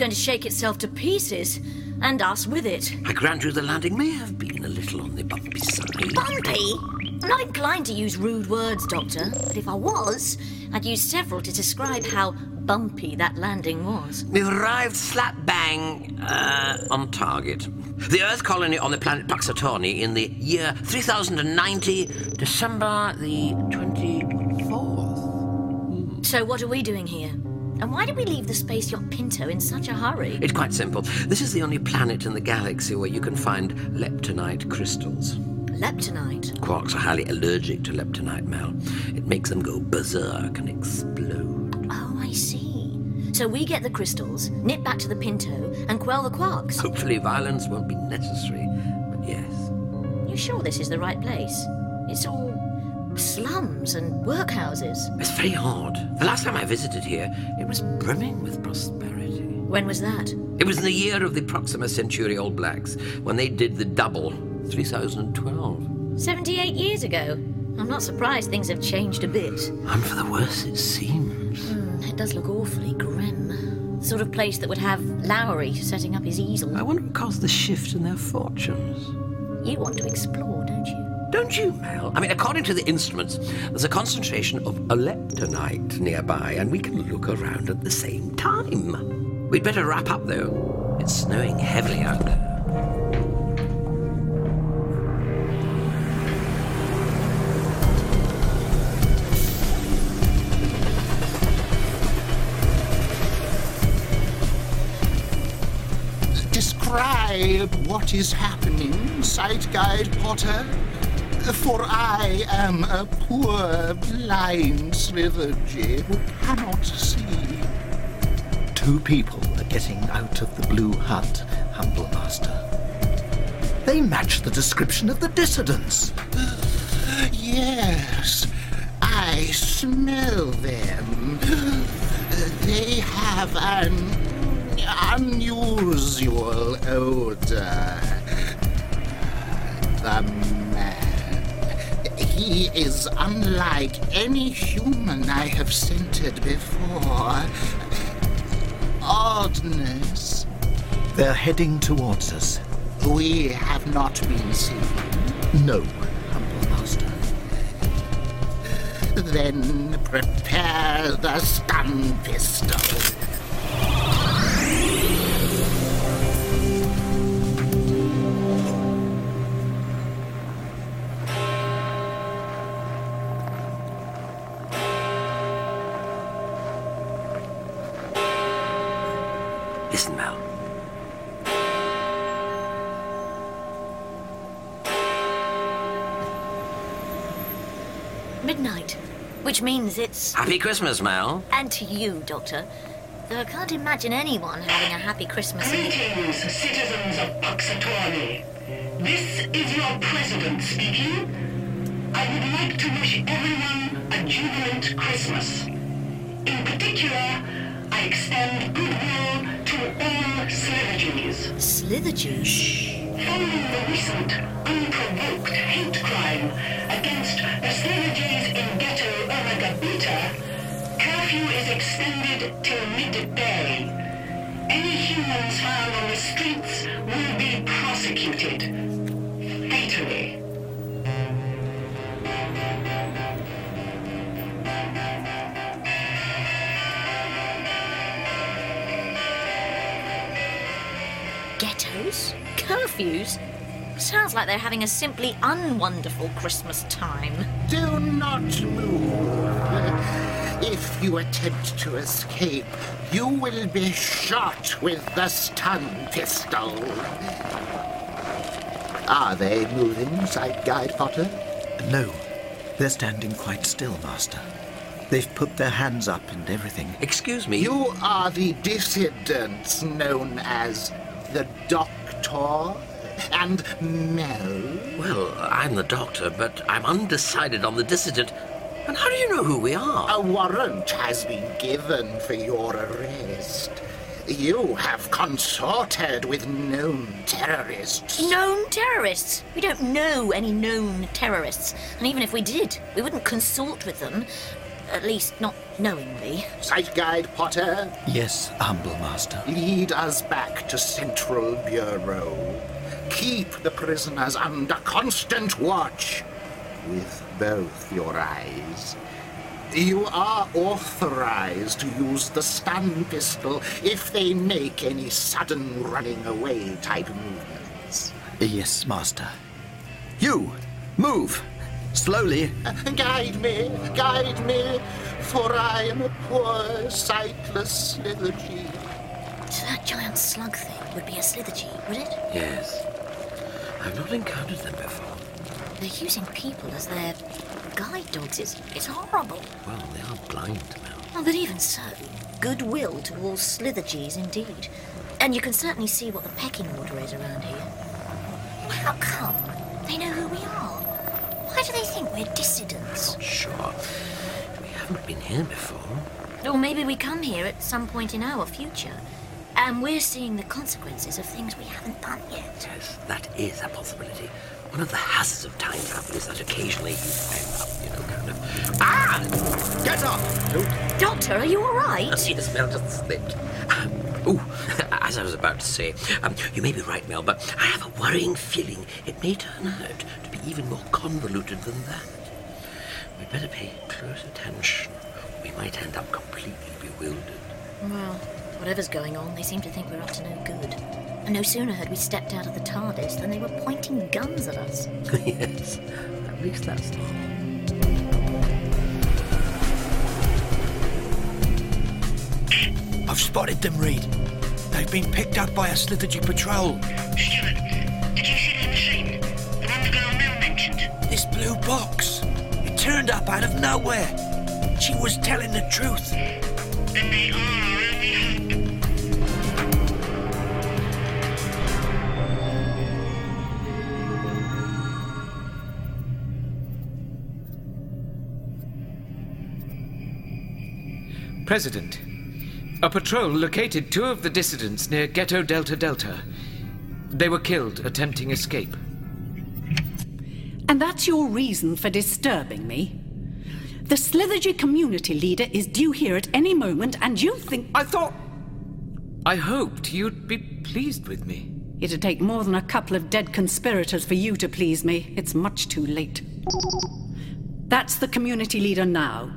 going to shake itself to pieces, and us with it. I grant you the landing may have been a little on the bumpy side. Bumpy? I'm not inclined to use rude words, Doctor, but if I was, I'd use several to describe how bumpy that landing was. We've arrived slap bang uh, on target. The Earth colony on the planet Puxatornee in the year 3090, December the 24th. So, what are we doing here? And why did we leave the space yacht Pinto in such a hurry? It's quite simple. This is the only planet in the galaxy where you can find leptonite crystals. Leptonite. Quarks are highly allergic to leptonite, Mel. It makes them go berserk and explode. Oh, I see. So we get the crystals, nip back to the Pinto, and quell the quarks. Hopefully, violence won't be necessary, but yes. You sure this is the right place? It's all slums and workhouses. It's very odd. The last time I visited here, it was brimming with. When was that? It was in the year of the Proxima Centauri All Blacks, when they did the double, 3012. 78 years ago. I'm not surprised things have changed a bit. And for the worse, it seems. Hmm, it does look awfully grim. The sort of place that would have Lowry setting up his easel. I wonder what caused the shift in their fortunes. You want to explore, don't you? Don't you, Mel? I mean, according to the instruments, there's a concentration of leptonite nearby, and we can look around at the same time. We'd better wrap up, though. It's snowing heavily out there. Describe what is happening, Sight Guide Potter. For I am a poor, blind Slithergee who cannot see. Two people are getting out of the blue hut, humble master. They match the description of the dissidents. Yes, I smell them. They have an unusual odor. The man. He is unlike any human I have scented before. Oddness. They're heading towards us. We have not been seen. No, humble master. Then prepare the stun pistol. Which means it's. Happy Christmas, Mel. And to you, Doctor. Though I can't imagine anyone having a happy Christmas Eve. Greetings, citizens of Puxatornee. This is your president speaking. I would like to wish everyone a jubilant Christmas. In particular, I extend goodwill to all Slithergees. Slithergees? Following the recent unprovoked hate crime against the Slithergees in Beta, curfew is extended till midday. Any humans found on the streets will be prosecuted. Fatally. Ghettos? Curfews? Sounds like they're having a simply unwonderful Christmas time. Do not move. If you attempt to escape, you will be shot with the stun pistol. Are they moving, Sight Guide Potter? No, they're standing quite still, Master. They've put their hands up and everything. Excuse me. You are the dissidents known as the Doctor and Mel. Well, I'm the doctor, but I'm undecided on the dissident. And how do you know who we are? A warrant has been given for your arrest. You have consorted with known terrorists. Known terrorists? We don't know any known terrorists. And even if we did, we wouldn't consort with them. At least, not knowingly. Sight Guide Potter, Yes, humble Master. lead us back to Central Bureau. Keep the prisoners under constant watch with both your eyes. You are authorized to use the stun pistol if they make any sudden running away type movements. Yes, Master. You, move! Slowly. Guide me, guide me, for I am a poor, sightless Slithergee. So that giant slug thing would be a Slithergee, would it? Yes. I've not encountered them before. They're using people as their guide dogs. It's, it's horrible. Well, they are blind, Mel. Oh, but even so, goodwill to all Slithergees indeed. And you can certainly see what the pecking order is around here. How come? They know who we are. Why do they think we're dissidents? Not Sure. We haven't been here before. Or maybe we come here at some point in our future, and we're seeing the consequences of things we haven't done yet. Yes, that is a possibility. One of the hazards of time travel is that occasionally you end up, you know, kind of. Ah! Get off! Doctor, are you all right? Yes, Mel just slipped. Um, oh, as I was about to say, um, you may be right, Mel, but I have a worrying feeling it may turn out to be even more convoluted than that. We'd better pay close attention. We might end up completely bewildered. Well, whatever's going on, they seem to think we're up to no good. And no sooner had we stepped out of the TARDIS than they were pointing guns at us. yes, at least that's all. I've spotted them, Reed. They've been picked up by a Slithergee patrol. Stuart, did you see their machine? The girl mentioned? This blue box. It turned up out of nowhere. She was telling the truth. Then they are our only hope. President, a patrol located two of the dissidents near Ghetto Delta Delta. They were killed attempting escape. And that's your reason for disturbing me? The Slithergee community leader is due here at any moment, and you think I thought. I hoped you'd be pleased with me. it'd take more than a couple of dead conspirators for you to please me. It's much too late. That's the community leader now.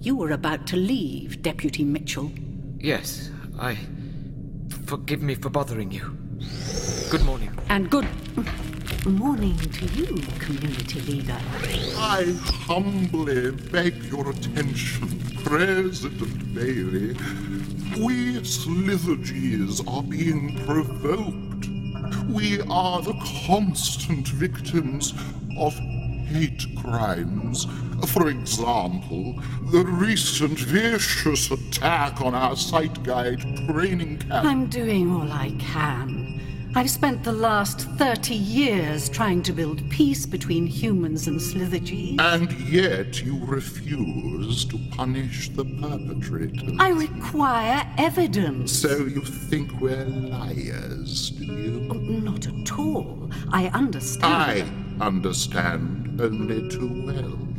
You were about to leave, Deputy Mitchell. Yes, I. Forgive me for bothering you. Good morning. And good morning to you, community leader. I humbly beg your attention, President Bailey. We Slithergees are being provoked. We are the constant victims of hate crimes. For example, the recent vicious attack on our sight guide training camp. I'm doing all I can. I've spent the last 30 years trying to build peace between humans and Slithergees. And yet you refuse to punish the perpetrators. I require evidence. So you think we're liars, do you? Oh, Not at all. I understand. I understand. understand only too well.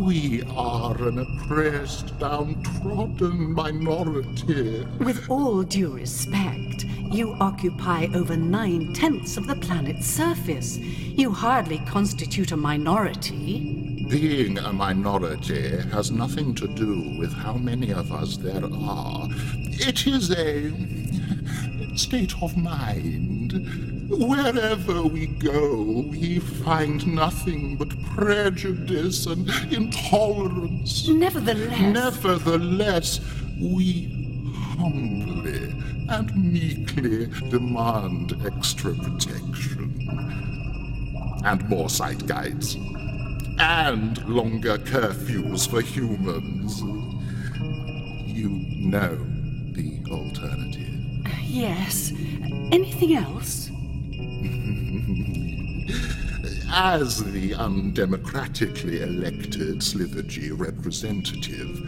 We are an oppressed, downtrodden minority. With all due respect, you occupy over nine tenths of the planet's surface. You hardly constitute a minority. Being a minority has nothing to do with how many of us there are. It is a state of mind. Wherever we go, we find nothing but prejudice and intolerance. Nevertheless, Nevertheless, we humbly and meekly demand extra protection. And more sight guides. And longer curfews for humans. You know the alternative. yes. Anything else? As the undemocratically elected Slithergee representative,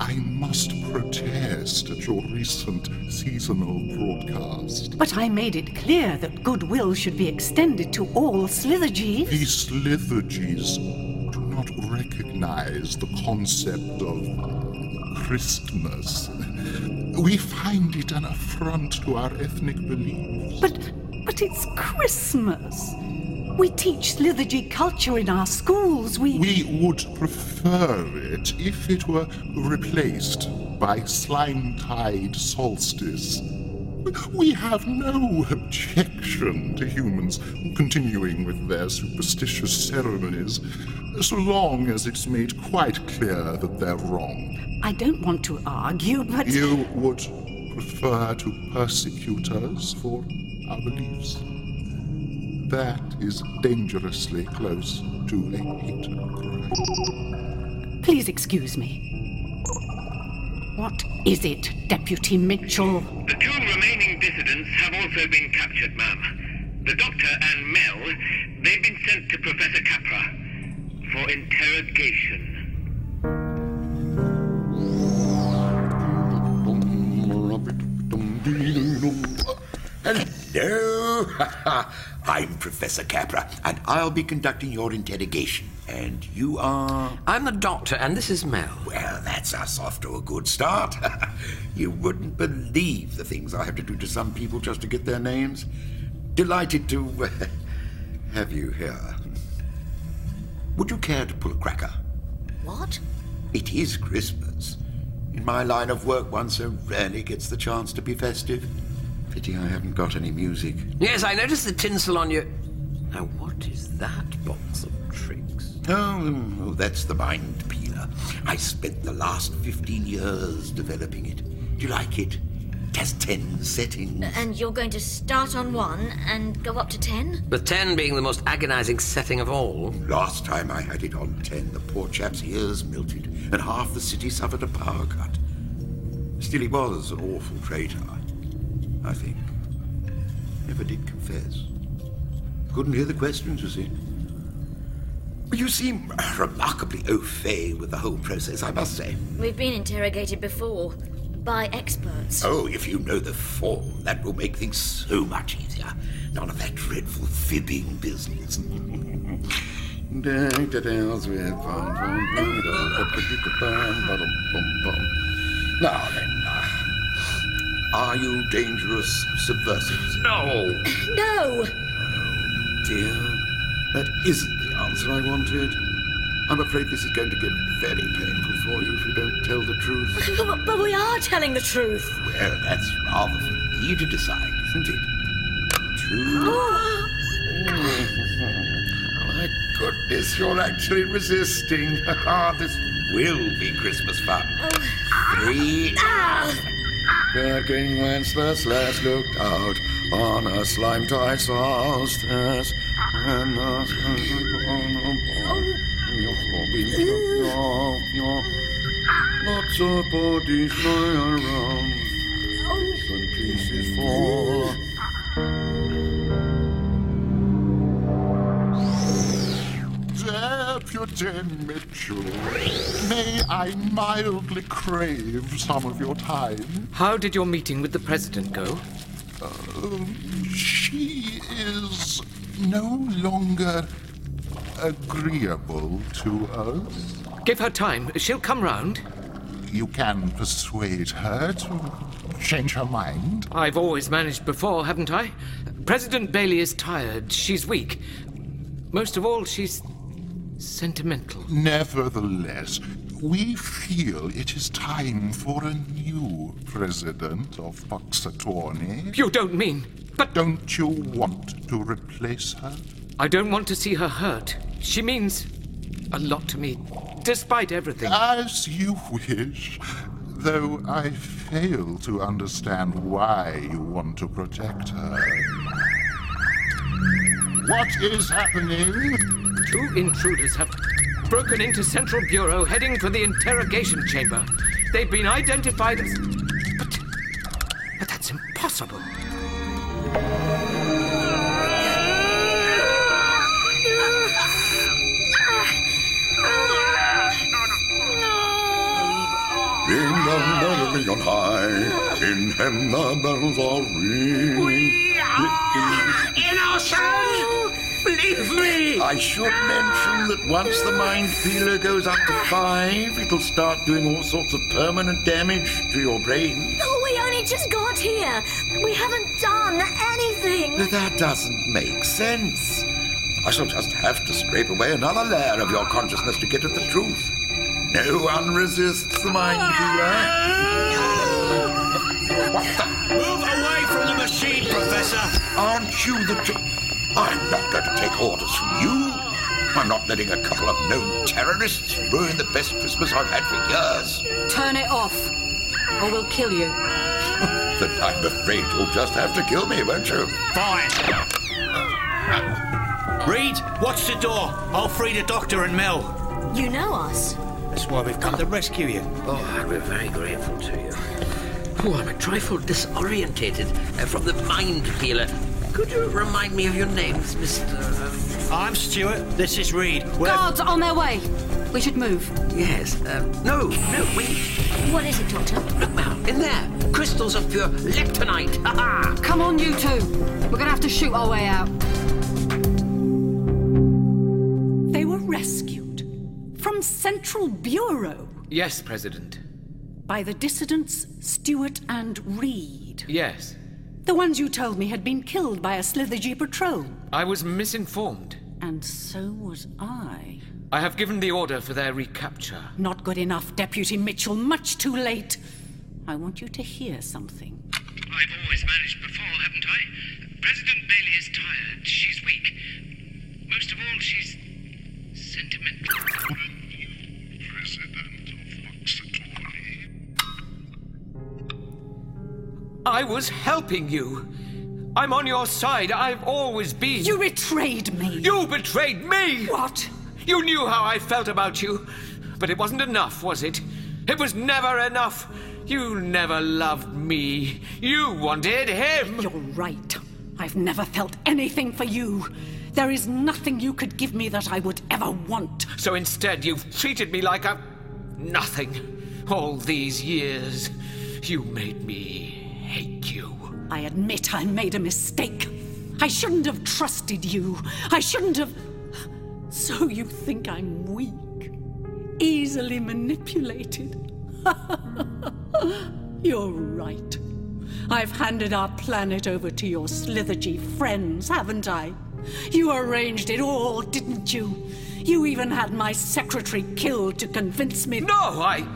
I must protest at your recent seasonal broadcast. But I made it clear that goodwill should be extended to all Slithergees. The Slithergees do not recognize the concept of Christmas. We find it an affront to our ethnic beliefs. But, but it's Christmas. We teach Slithergee culture in our schools. We. We would prefer it if it were replaced by Slime Tide Solstice. We have no objection to humans continuing with their superstitious ceremonies, so long as it's made quite clear that they're wrong. I don't want to argue, but. You would prefer to persecute us for our beliefs? That is dangerously close to a hate crime. Please excuse me. What is it, Deputy Mitchell? The two remaining dissidents have also been captured, ma'am. The doctor and Mel, they've been sent to Professor Capra for interrogation. Hello. I'm Professor Capra, and I'll be conducting your interrogation. And you are. I'm the doctor, and this is Mel. Well, that's us off to a good start. you wouldn't believe the things I have to do to some people just to get their names. Delighted to uh, have you here. Would you care to pull a cracker? What? It is Christmas. In my line of work, one so rarely gets the chance to be festive. Pity I haven't got any music. Yes, I noticed the tinsel on your. Now, what is that box of tricks? Oh, oh, that's the mind peeler. I spent the last 15 years developing it. Do you like it? It has 10 settings. And you're going to start on one and go up to ten? With 10 being the most agonizing setting of all. Last time I had it on 10, the poor chap's ears melted and half the city suffered a power cut. Still, he was an awful traitor, I think. Never did confess. Couldn't hear the questions, you see. But you seem remarkably au fait with the whole process, I must say. We've been interrogated before by experts. Oh, if you know the form, that will make things so much easier. None of that dreadful fibbing business. Now then, uh, are you dangerous subversives? No! No! Oh, Dear, that isn't the answer I wanted. I'm afraid this is going to get very painful for you if you don't tell the truth. But, but we are telling the truth. Well, that's rather for me to decide, isn't it? True. My goodness, you're actually resisting. Ah, this will be Christmas fun. Three. The King Wenceslas last looked out on a slime tie solstice and not Lots of bodies lie around. And pieces fall. Deputy Mitchell, may I mildly crave some of your time? How did your meeting with the president go? Um, she is no longer agreeable to us. Give her time. She'll come round. You can persuade her to change her mind. I've always managed before, haven't I? President Bailey is tired. She's weak. Most of all, she's sentimental. Nevertheless, we feel it is time for a new president of Puxatornee. You don't mean. But don't you want to replace her? I don't want to see her hurt. She means a lot to me, despite everything. As you wish. Though I fail to understand why you want to protect her. What is happening? Two intruders have broken into Central Bureau heading for the interrogation chamber. They've been identified as. But. But that's impossible. In the melody on high, in him the bells are ringing. Innocent! Believe me! I should mention that once the mind peeler goes up to five, it'll start doing all sorts of permanent damage to your brain. Oh, we only just got here. We haven't done anything. That doesn't make sense. I shall just have to scrape away another layer of your consciousness to get at the truth. No one resists the mind peeler. What the? Move away from the machine, Professor! Aren't you the... T- I'm not going to take orders from you. I'm not letting a couple of known terrorists ruin the best Christmas I've had for years. Turn it off, or we'll kill you. Then I'm afraid you'll just have to kill me, won't you? Fine. Reed, watch the door. I'll free the doctor and Mel. You know us. That's why we've come to rescue you. Oh, we're very grateful to you. Oh, I'm a trifle disorientated uh, from the mind peeler. Could you remind me of your names, Mr. I'm Stuart. This is Reed. We're... Guards on their way. We should move. Yes. Um, no, no, wait. What is it, Doctor? Look, Mal, in there. Crystals of pure leptonite. Ha ha! Come on, you two. We're gonna have to shoot our way out. They were rescued from Central Bureau Yes, President. by the dissidents Stuart and Reed. Yes. The ones you told me had been killed by a Slithergee patrol. I was misinformed. And so was I. I have given the order for their recapture. Not good enough, Deputy Mitchell. Much too late. I want you to hear something. I've always managed before, haven't I? President Bailey is tired. She's weak. Most of all, she's sentimental. I was helping you. I'm on your side. I've always been. You betrayed me. You betrayed me! What? You knew how I felt about you. But it wasn't enough, was it? It was never enough. You never loved me. You wanted him. You're right. I've never felt anything for you. There is nothing you could give me that I would ever want. So instead, you've treated me like a. nothing. All these years, you made me hate you. I admit I made a mistake. I shouldn't have trusted you. I shouldn't have. So you think I'm weak? Easily manipulated? You're right. I've handed our planet over to your Slithergee friends, haven't I? You arranged it all, didn't you? You even had my secretary killed to convince me. No, I.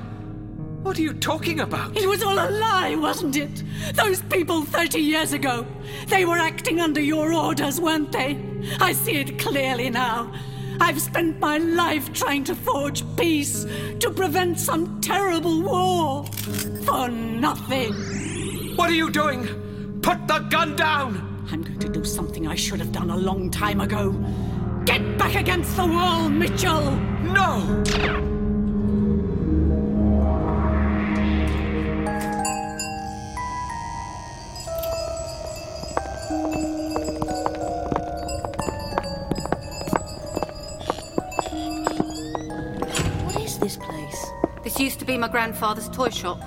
What are you talking about? It was all a lie, wasn't it? Those people 30 years ago, they were acting under your orders, weren't they? I see it clearly now. I've spent my life trying to forge peace, to prevent some terrible war. For nothing. What are you doing? Put the gun down! I'm going to do something I should have done a long time ago. Get back against the wall, Mitchell! No! To be my grandfather's toy shop.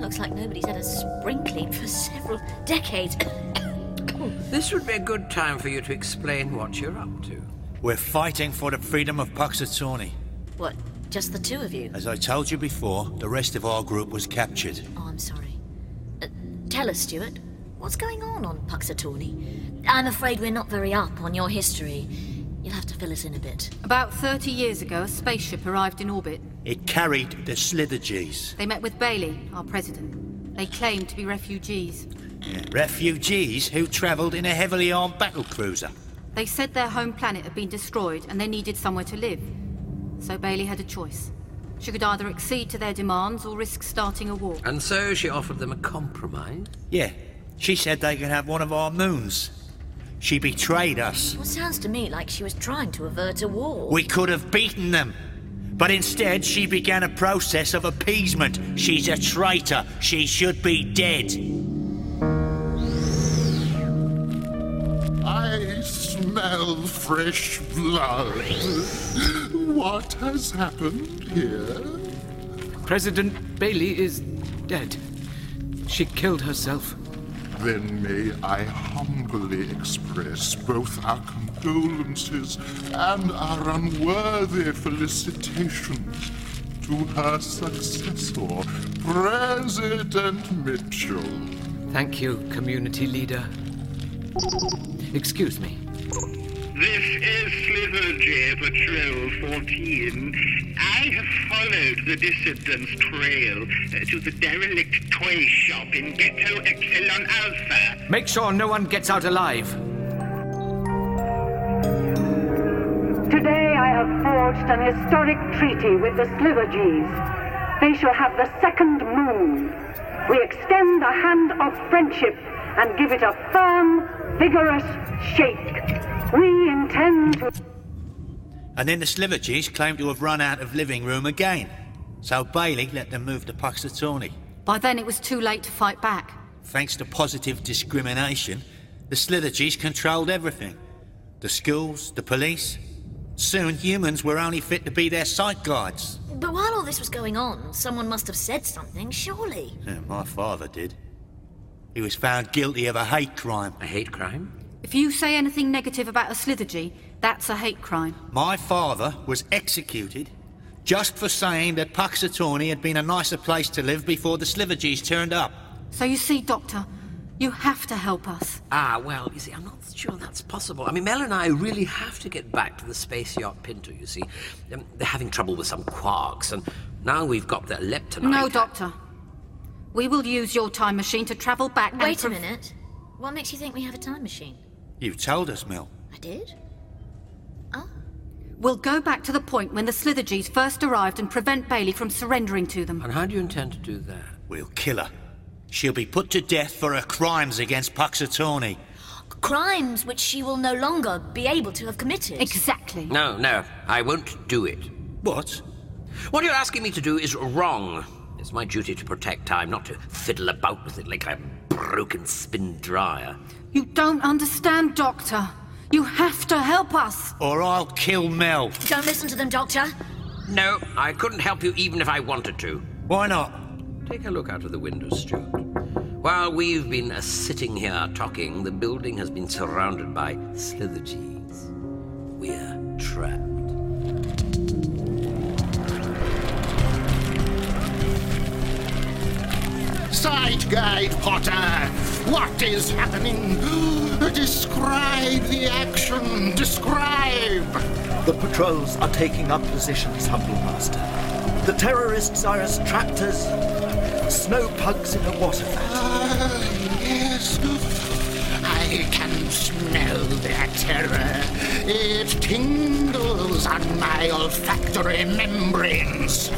Looks like nobody's had a sprinkling for several decades. This would be a good time for you to explain what you're up to. We're fighting for the freedom of Puxatornee. what, just the two of you? As I told you before, the rest of our group was captured. Oh, I'm sorry. Uh, tell us, Stuart. What's going on on Puxatornee? I'm afraid we're not very up on your history. You'll have to fill us in a bit. About 30 years ago, a spaceship arrived in orbit. It carried the Slithergees. They met with Bailey, our president. They claimed to be refugees. Refugees who travelled in a heavily armed battle cruiser. They said their home planet had been destroyed and they needed somewhere to live. So Bailey had a choice. She could either accede to their demands or risk starting a war. And so she offered them a compromise. Yeah, she said they could have one of our moons. She betrayed us. Well, sounds to me like she was trying to avert a war. We could have beaten them. But instead, she began a process of appeasement. She's a traitor. She should be dead. I smell fresh blood. What has happened here? President Bailey is dead. She killed herself. Then may I humbly express both our condolences and our unworthy felicitations to her successor, President Mitchell. Thank you, community leader. Excuse me. This is Slithergee Patrol 14. I have followed the dissident's trail uh, to the derelict toy shop in Ghetto Epsilon Alpha. Make sure no one gets out alive. Today I have forged an historic treaty with the Slithergees. They shall have the second moon. We extend the hand of friendship and give it a firm, vigorous shake. We intend to. And then the Slithergees claimed to have run out of living room again. So Bailey let them move to Puxatornee. By then, it was too late to fight back. Thanks to positive discrimination, the Slithergees controlled everything the schools, the police. Soon, humans were only fit to be their sight guards. But while all this was going on, someone must have said something, surely. Yeah, my father did. He was found guilty of a hate crime. A hate crime? If you say anything negative about a Slithergee, that's a hate crime. My father was executed just for saying that Puxatornee had been a nicer place to live before the Slithergees turned up. So you see, Doctor, you have to help us. Ah, well, you see, I'm not sure that's possible. I mean, Mel and I really have to get back to the space yacht Pinto, you see. Um, they're having trouble with some quarks, and now we've got the leptonite. No, Doctor. We will use your time machine to travel back and Wait a minute. What makes you think we have a time machine? You told us, Mel. I did? Ah. We'll go back to the point when the Slithergees first arrived and prevent Bailey from surrendering to them. And how do you intend to do that? We'll kill her. She'll be put to death for her crimes against Puxatornee. Crimes which she will no longer be able to have committed. Exactly. No, no, I won't do it. What? What you're asking me to do is wrong. It's my duty to protect time, not to fiddle about with it like a broken spin dryer. You don't understand, Doctor. You have to help us. Or I'll kill Mel. Don't listen to them, Doctor. No, I couldn't help you even if I wanted to. Why not? Take a look out of the window, Stuart. While we've been uh, sitting here talking, the building has been surrounded by Slithergees. We're trapped. Sight guide, Potter! What is happening? Describe the action! Describe! The patrols are taking up positions, Humble Master. The terrorists are as trapped as snow pugs in a water vat. Ah, yes. I can smell their terror. It tingles on my olfactory membranes.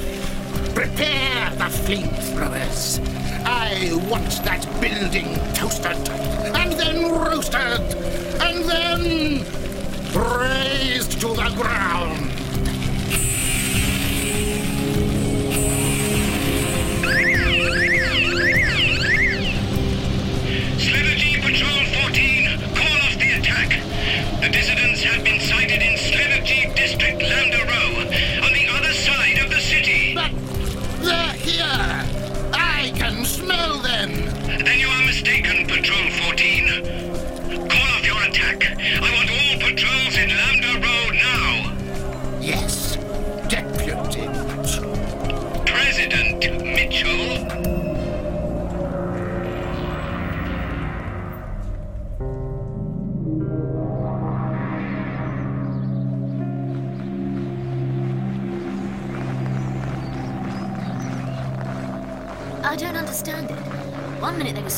Prepare the flamethrowers. I want that building toasted, and then roasted, and then razed to the ground.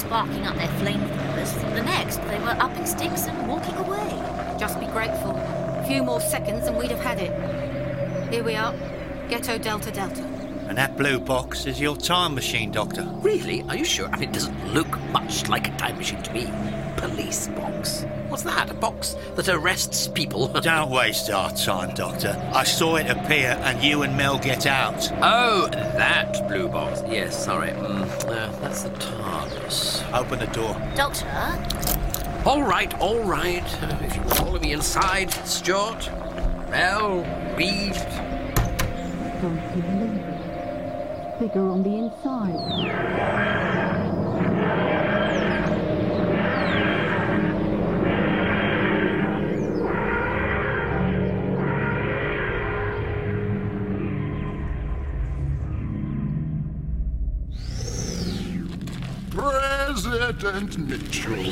Sparking up their flamethrowers, the next they were upping sticks and walking away. Just be grateful. A few more seconds and we'd have had it. Here we are. Ghetto Delta Delta. And that blue box is your time machine, Doctor. Really? Are you sure? I mean, it doesn't look much like a time machine to me. Police box. What's that? A box that arrests people? Don't waste our time, Doctor. I saw it appear and you and Mel get out. Oh, that blue box. Yes, sorry. Mm, uh, that's the TARDIS. Open the door. Doctor? All right, all right. Uh, if you follow me inside, Stuart. Mel, Reed. Don't see a link. Figure on the inside. President Mitchell,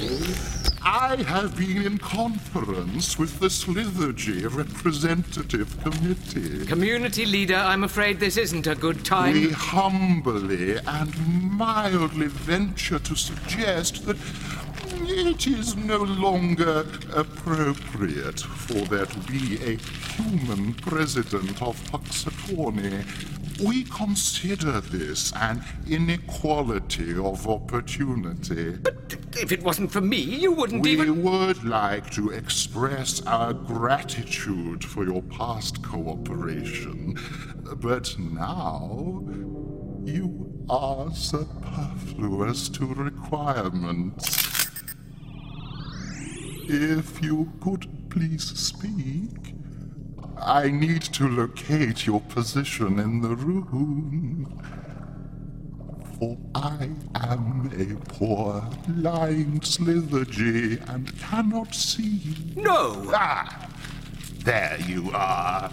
I have been in conference with the Slithergee Representative Committee. Community leader, I'm afraid this isn't a good time. We humbly and mildly venture to suggest that it is no longer appropriate for there to be a human president of We consider this an inequality of opportunity. But if it wasn't for me, you wouldn't we even. We would like to express our gratitude for your past cooperation. But now, you are superfluous to requirements. If you could please speak. I need to locate your position in the room. For I am a poor lying Slithergee and cannot see. No! Ah! There you are.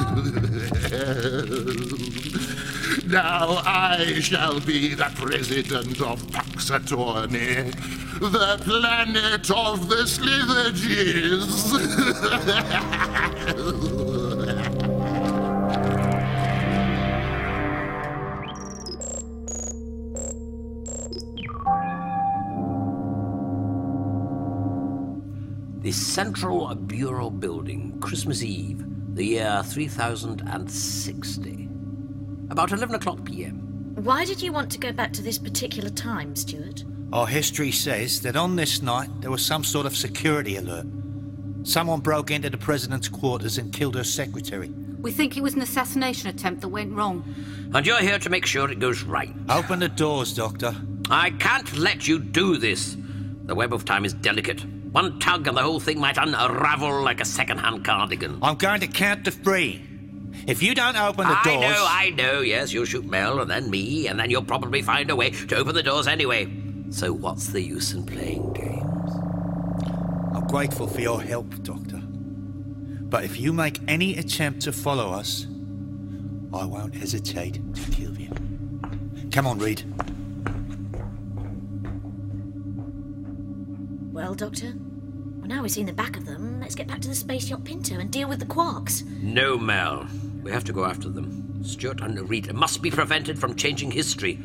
now I shall be the president of Puxatornee, the planet of the Slithergees. The Central Bureau Building, Christmas Eve, the year 3060. About 11 o'clock p.m. Why did you want to go back to this particular time, Stuart? Our history says that on this night there was some sort of security alert. Someone broke into the president's quarters and killed her secretary. We think it was an assassination attempt that went wrong. And you're here to make sure it goes right. Open the doors, Doctor. I can't let you do this. The web of time is delicate. One tug and the whole thing might unravel like a second-hand cardigan. I'm going to count to three. If you don't open the I doors. I know, I know. Yes, you'll shoot Mel and then me, and then you'll probably find a way to open the doors anyway. So what's the use in playing games? I'm grateful for your help, Doctor. But if you make any attempt to follow us, I won't hesitate to kill you. Come on, Reed. Well, Doctor? Well, now we've seen the back of them, let's get back to the space yacht Pinto and deal with the quarks. No, Mel. We have to go after them. Stuart and Reed must be prevented from changing history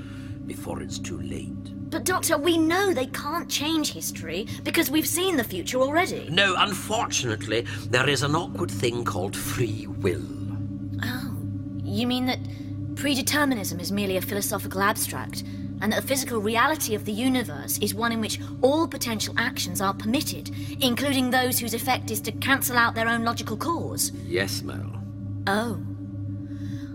before it's too late. But, Doctor, we know they can't change history because we've seen the future already. No, unfortunately, there is an awkward thing called free will. Oh, You mean that predeterminism is merely a philosophical abstract, and that the physical reality of the universe is one in which all potential actions are permitted, including those whose effect is to cancel out their own logical cause? Yes, Mel. Oh.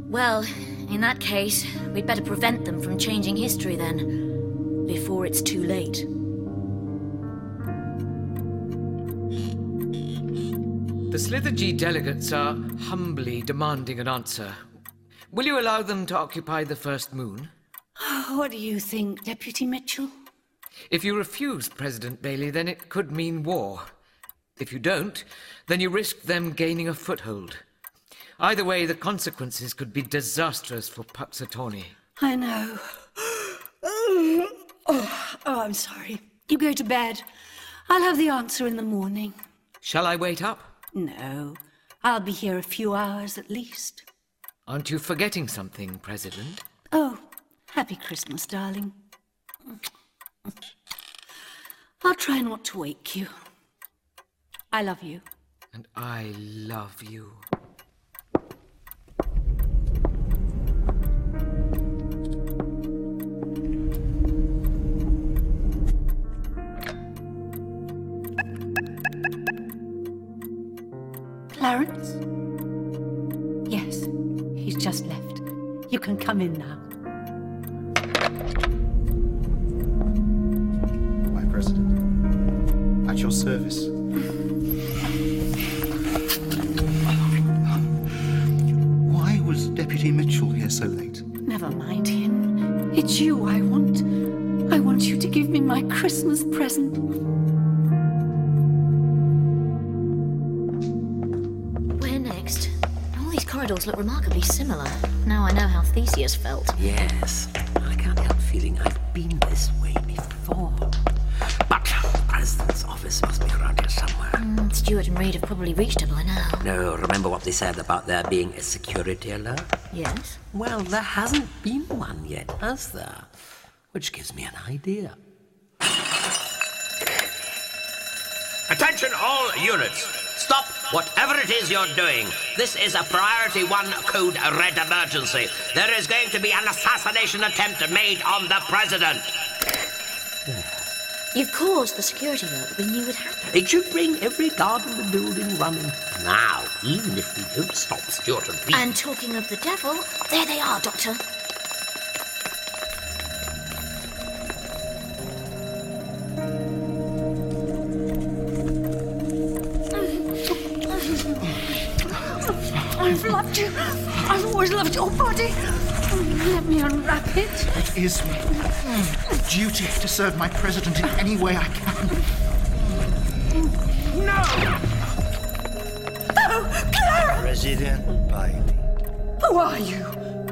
Well, in that case, we'd better prevent them from changing history then, before it's too late. The Slithergee delegates are humbly demanding an answer. Will you allow them to occupy the first moon? Oh, what do you think, Deputy Mitchell? If you refuse, President Bailey, then it could mean war. If you don't, then you risk them gaining a foothold. Either way, the consequences could be disastrous for Puxatornee. I know. Oh, oh, I'm sorry. You go to bed. I'll have the answer in the morning. Shall I wait up? No, I'll be here a few hours at least. Aren't you forgetting something, President? Oh, happy Christmas, darling. I'll try not to wake you. I love you. And I love you. Clarence? Yes, he's just left. You can come in now. My President. At your service. Why was Deputy Mitchell here so late? Never mind him. It's you I want. I want you to give me my Christmas present. All look remarkably similar. Now I know how Theseus felt. Yes. I can't help feeling I've been this way before. But the President's office must be around here somewhere. Mm, Stuart and Reed have probably reached it by now. No, remember what they said about there being a security alert? Yes? Well, there hasn't been one yet, has there? Which gives me an idea. Attention, all units! Stop whatever it is you're doing. This is a Priority 1 Code Red emergency. There is going to be an assassination attempt made on the President. You've caused the security alert we knew would happen. It should bring every guard in the building running. Now, even if we don't stop Stuart and Reed. And talking of the devil, there they are, Doctor. Loved you. I've always loved your body. Let me unwrap it. It is my duty to serve my President in any way I can. No! Oh, Clara! President Bailey. Who are you?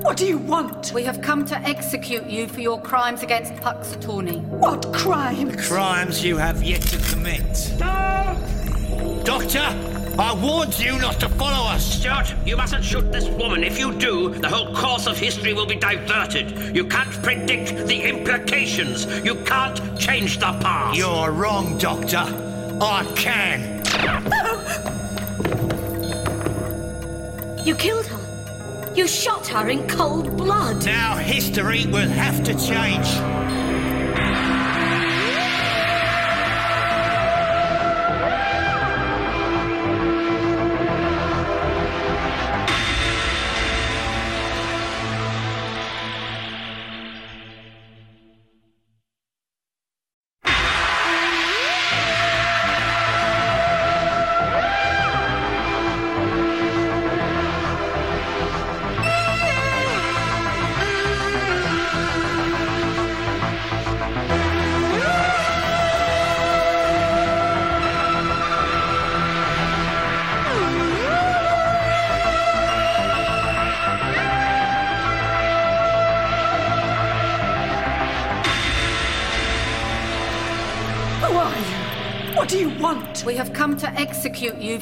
What do you want? We have come to execute you for your crimes against Puxatornee. What crimes? Crimes you have yet to commit. Doctor, I warned you not to follow us. Stuart, you mustn't shoot this woman. If you do, the whole course of history will be diverted. You can't predict the implications. You can't change the past. You're wrong, Doctor. I can. You killed her. You shot her in cold blood. Now history will have to change.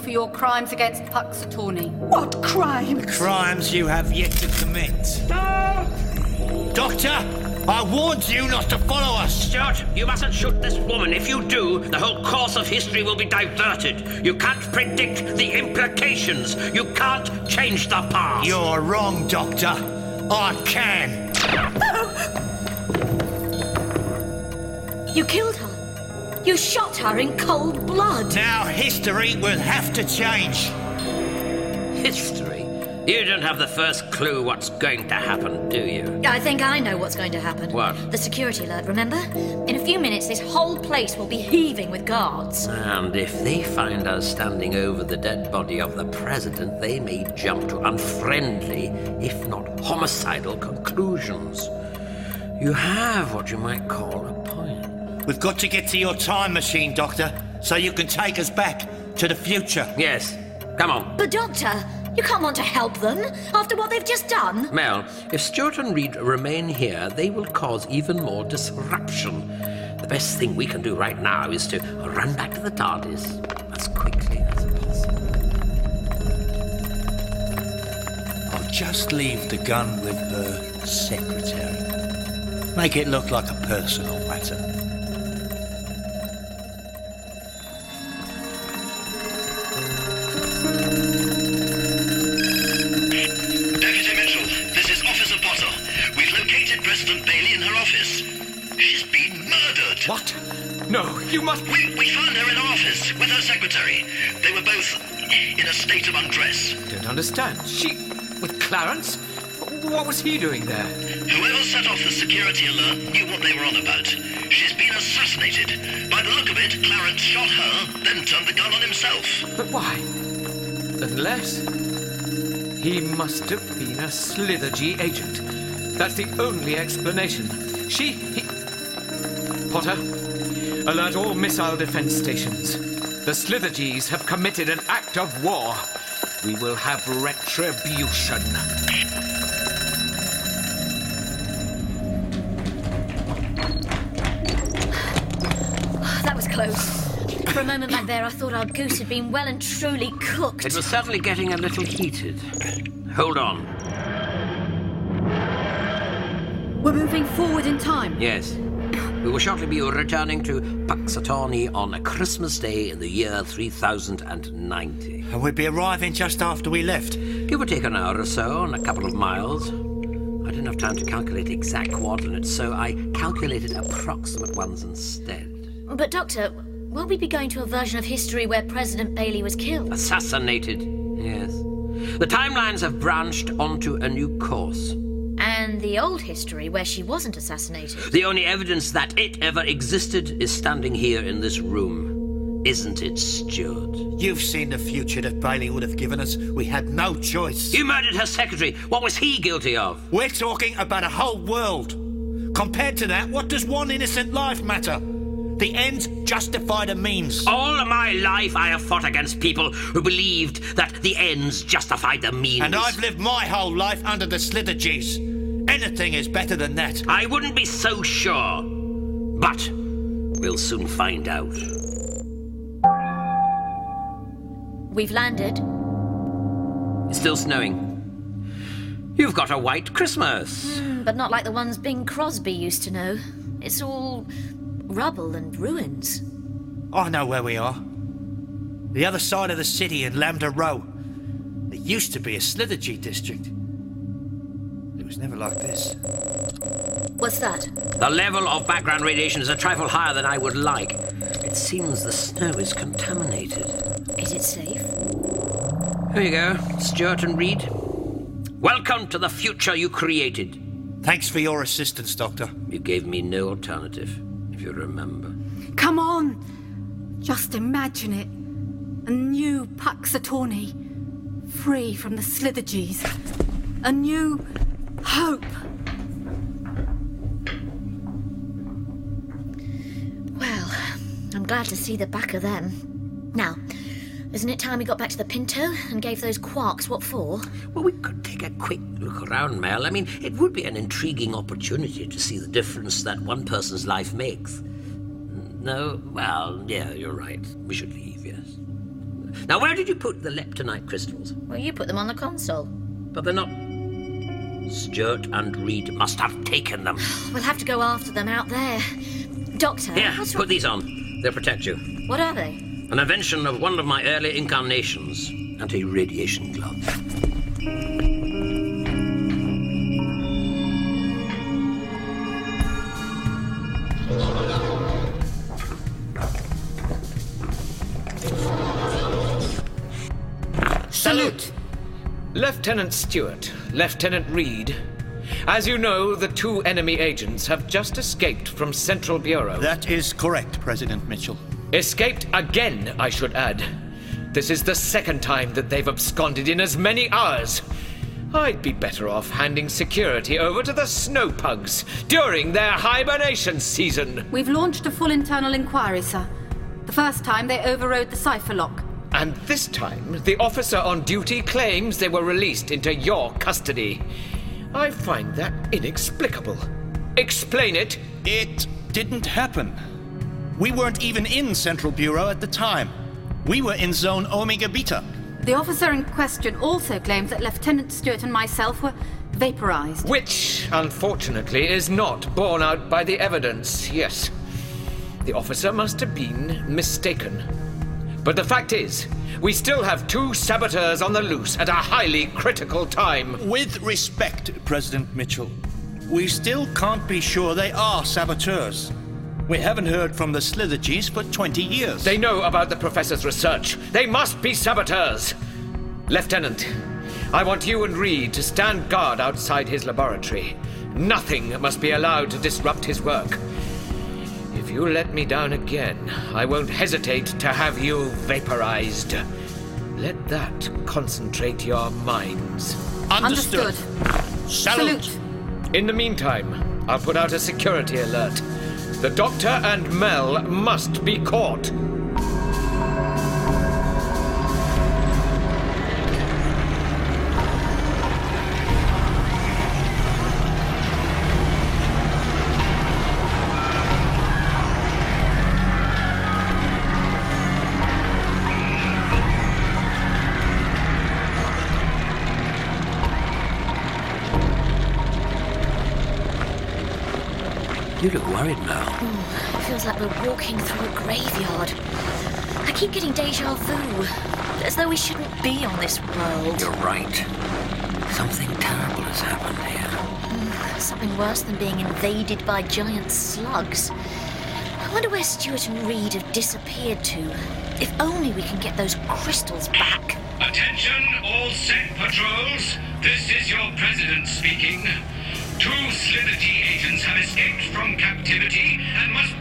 For your crimes against Puxatornee. What crimes? The Crimes you have yet to commit. Doctor, I warned you not to follow us! Stuart, you mustn't shoot this woman. If you do, the whole course of history will be diverted. You can't predict the implications. You can't change the past. You're wrong, Doctor. I can. You killed her. You shot her in cold blood. Now history will have to change. History? You don't have the first clue what's going to happen, do you? I think I know what's going to happen. What? The security alert, remember? In a few minutes, this whole place will be heaving with guards. And if they find us standing over the dead body of the president, they may jump to unfriendly, if not homicidal, conclusions. You have what you might call a point. We've got to get to your time machine, Doctor, so you can take us back to the future. Yes. Come on. But, Doctor, you can't want to help them after what they've just done. Mel, if Stuart and Reed remain here, they will cause even more disruption. The best thing we can do right now is to run back to the TARDIS as quickly as possible. I'll just leave the gun with the secretary. Make it look like a personal matter. What? No, you must. We, we found her in her office with her secretary. They were both in a state of undress. Don't understand. She. with Clarence? What was he doing there? Whoever set off the security alert knew what they were on about. She's been assassinated. By the look of it, Clarence shot her, then turned the gun on himself. But why? Unless. He must have been a Slithergee agent. That's the only explanation. She. He... Potter, alert all missile defense stations. The Slithergees have committed an act of war. We will have retribution. That was close. For a moment back there, I thought our goose had been well and truly cooked. It was certainly getting a little heated. Hold on. We're moving forward in time. Yes. We will shortly be returning to Puxatawny on a Christmas Day in the year 3090. And we'd be arriving just after we left. Give or take an hour or so on a couple of miles. I didn't have time to calculate exact coordinates, so I calculated approximate ones instead. But, Doctor, won't we be going to a version of history where President Bailey was killed? Assassinated, yes. The timelines have branched onto a new course. And the old history where she wasn't assassinated? The only evidence that it ever existed is standing here in this room. Isn't it, Stuart? You've seen the future that Bailey would have given us. We had no choice. You murdered her secretary. What was he guilty of? We're talking about a whole world. Compared to that, what does one innocent life matter? The ends justify the means. All my life I have fought against people who believed that the ends justified the means. And I've lived my whole life under the Slithergees. Anything is better than that. I wouldn't be so sure. But we'll soon find out. We've landed. It's still snowing. You've got a white Christmas. Hmm, but not like the ones Bing Crosby used to know. It's all rubble and ruins. I know where we are. The other side of the city in Lambda Row. It used to be a Slithergee district. It was never like this. What's that? The level of background radiation is a trifle higher than I would like. It seems the snow is contaminated. Is it safe? Here you go, Stuart and Reed. Welcome to the future you created. Thanks for your assistance, Doctor. You gave me no alternative, if you remember. Come on! Just imagine it. A new Puxatornee. Free from the Slithergees. A new hope. Well, I'm glad to see the back of them. Now, isn't it time we got back to the Pinto and gave those quarks what for? Well, we could take a quick look around, Mel. I mean, it would be an intriguing opportunity to see the difference that one person's life makes. No? Well, yeah, you're right. We should leave, yes. Now, where did you put the leptonite crystals? Well, you put them on the console. But they're not. Stuart and Reed must have taken them. We'll have to go after them out there. Doctor, Here, what's put these on. They'll protect you. What are they? An invention of one of my early incarnations and a radiation glove. Salute! Lieutenant Stuart, Lieutenant Reed. As you know, the two enemy agents have just escaped from Central Bureau. That is correct, President Mitchell. Escaped again, I should add. This is the second time that they've absconded in as many hours. I'd be better off handing security over to the snowpugs during their hibernation season. We've launched a full internal inquiry, sir. The first time they overrode the cipher lock. And this time, the officer on duty claims they were released into your custody. I find that inexplicable. Explain it. It didn't happen. We weren't even in Central Bureau at the time. We were in Zone Omega Beta. The officer in question also claims that Lieutenant Stuart and myself were vaporized. Which, unfortunately, is not borne out by the evidence, yes. The officer must have been mistaken. But the fact is, we still have two saboteurs on the loose at a highly critical time. With respect, President Mitchell, we still can't be sure they are saboteurs. We haven't heard from the Slithergees for 20 years. They know about the professor's research. They must be saboteurs. Lieutenant, I want you and Reed to stand guard outside his laboratory. Nothing must be allowed to disrupt his work. If you let me down again, I won't hesitate to have you vaporized. Let that concentrate your minds. Understood. Salute. In the meantime, I'll put out a security alert. The Doctor and Mel must be caught. Like we're walking through a graveyard. I keep getting deja vu, as though we shouldn't be on this world. You're right. Something terrible has happened here. Mm, something worse than being invaded by giant slugs. I wonder where Stuart and Reed have disappeared to. If only we can get those crystals back. Attention, all SEC patrols. This is your president speaking. Two Slithergee agents have escaped from captivity and must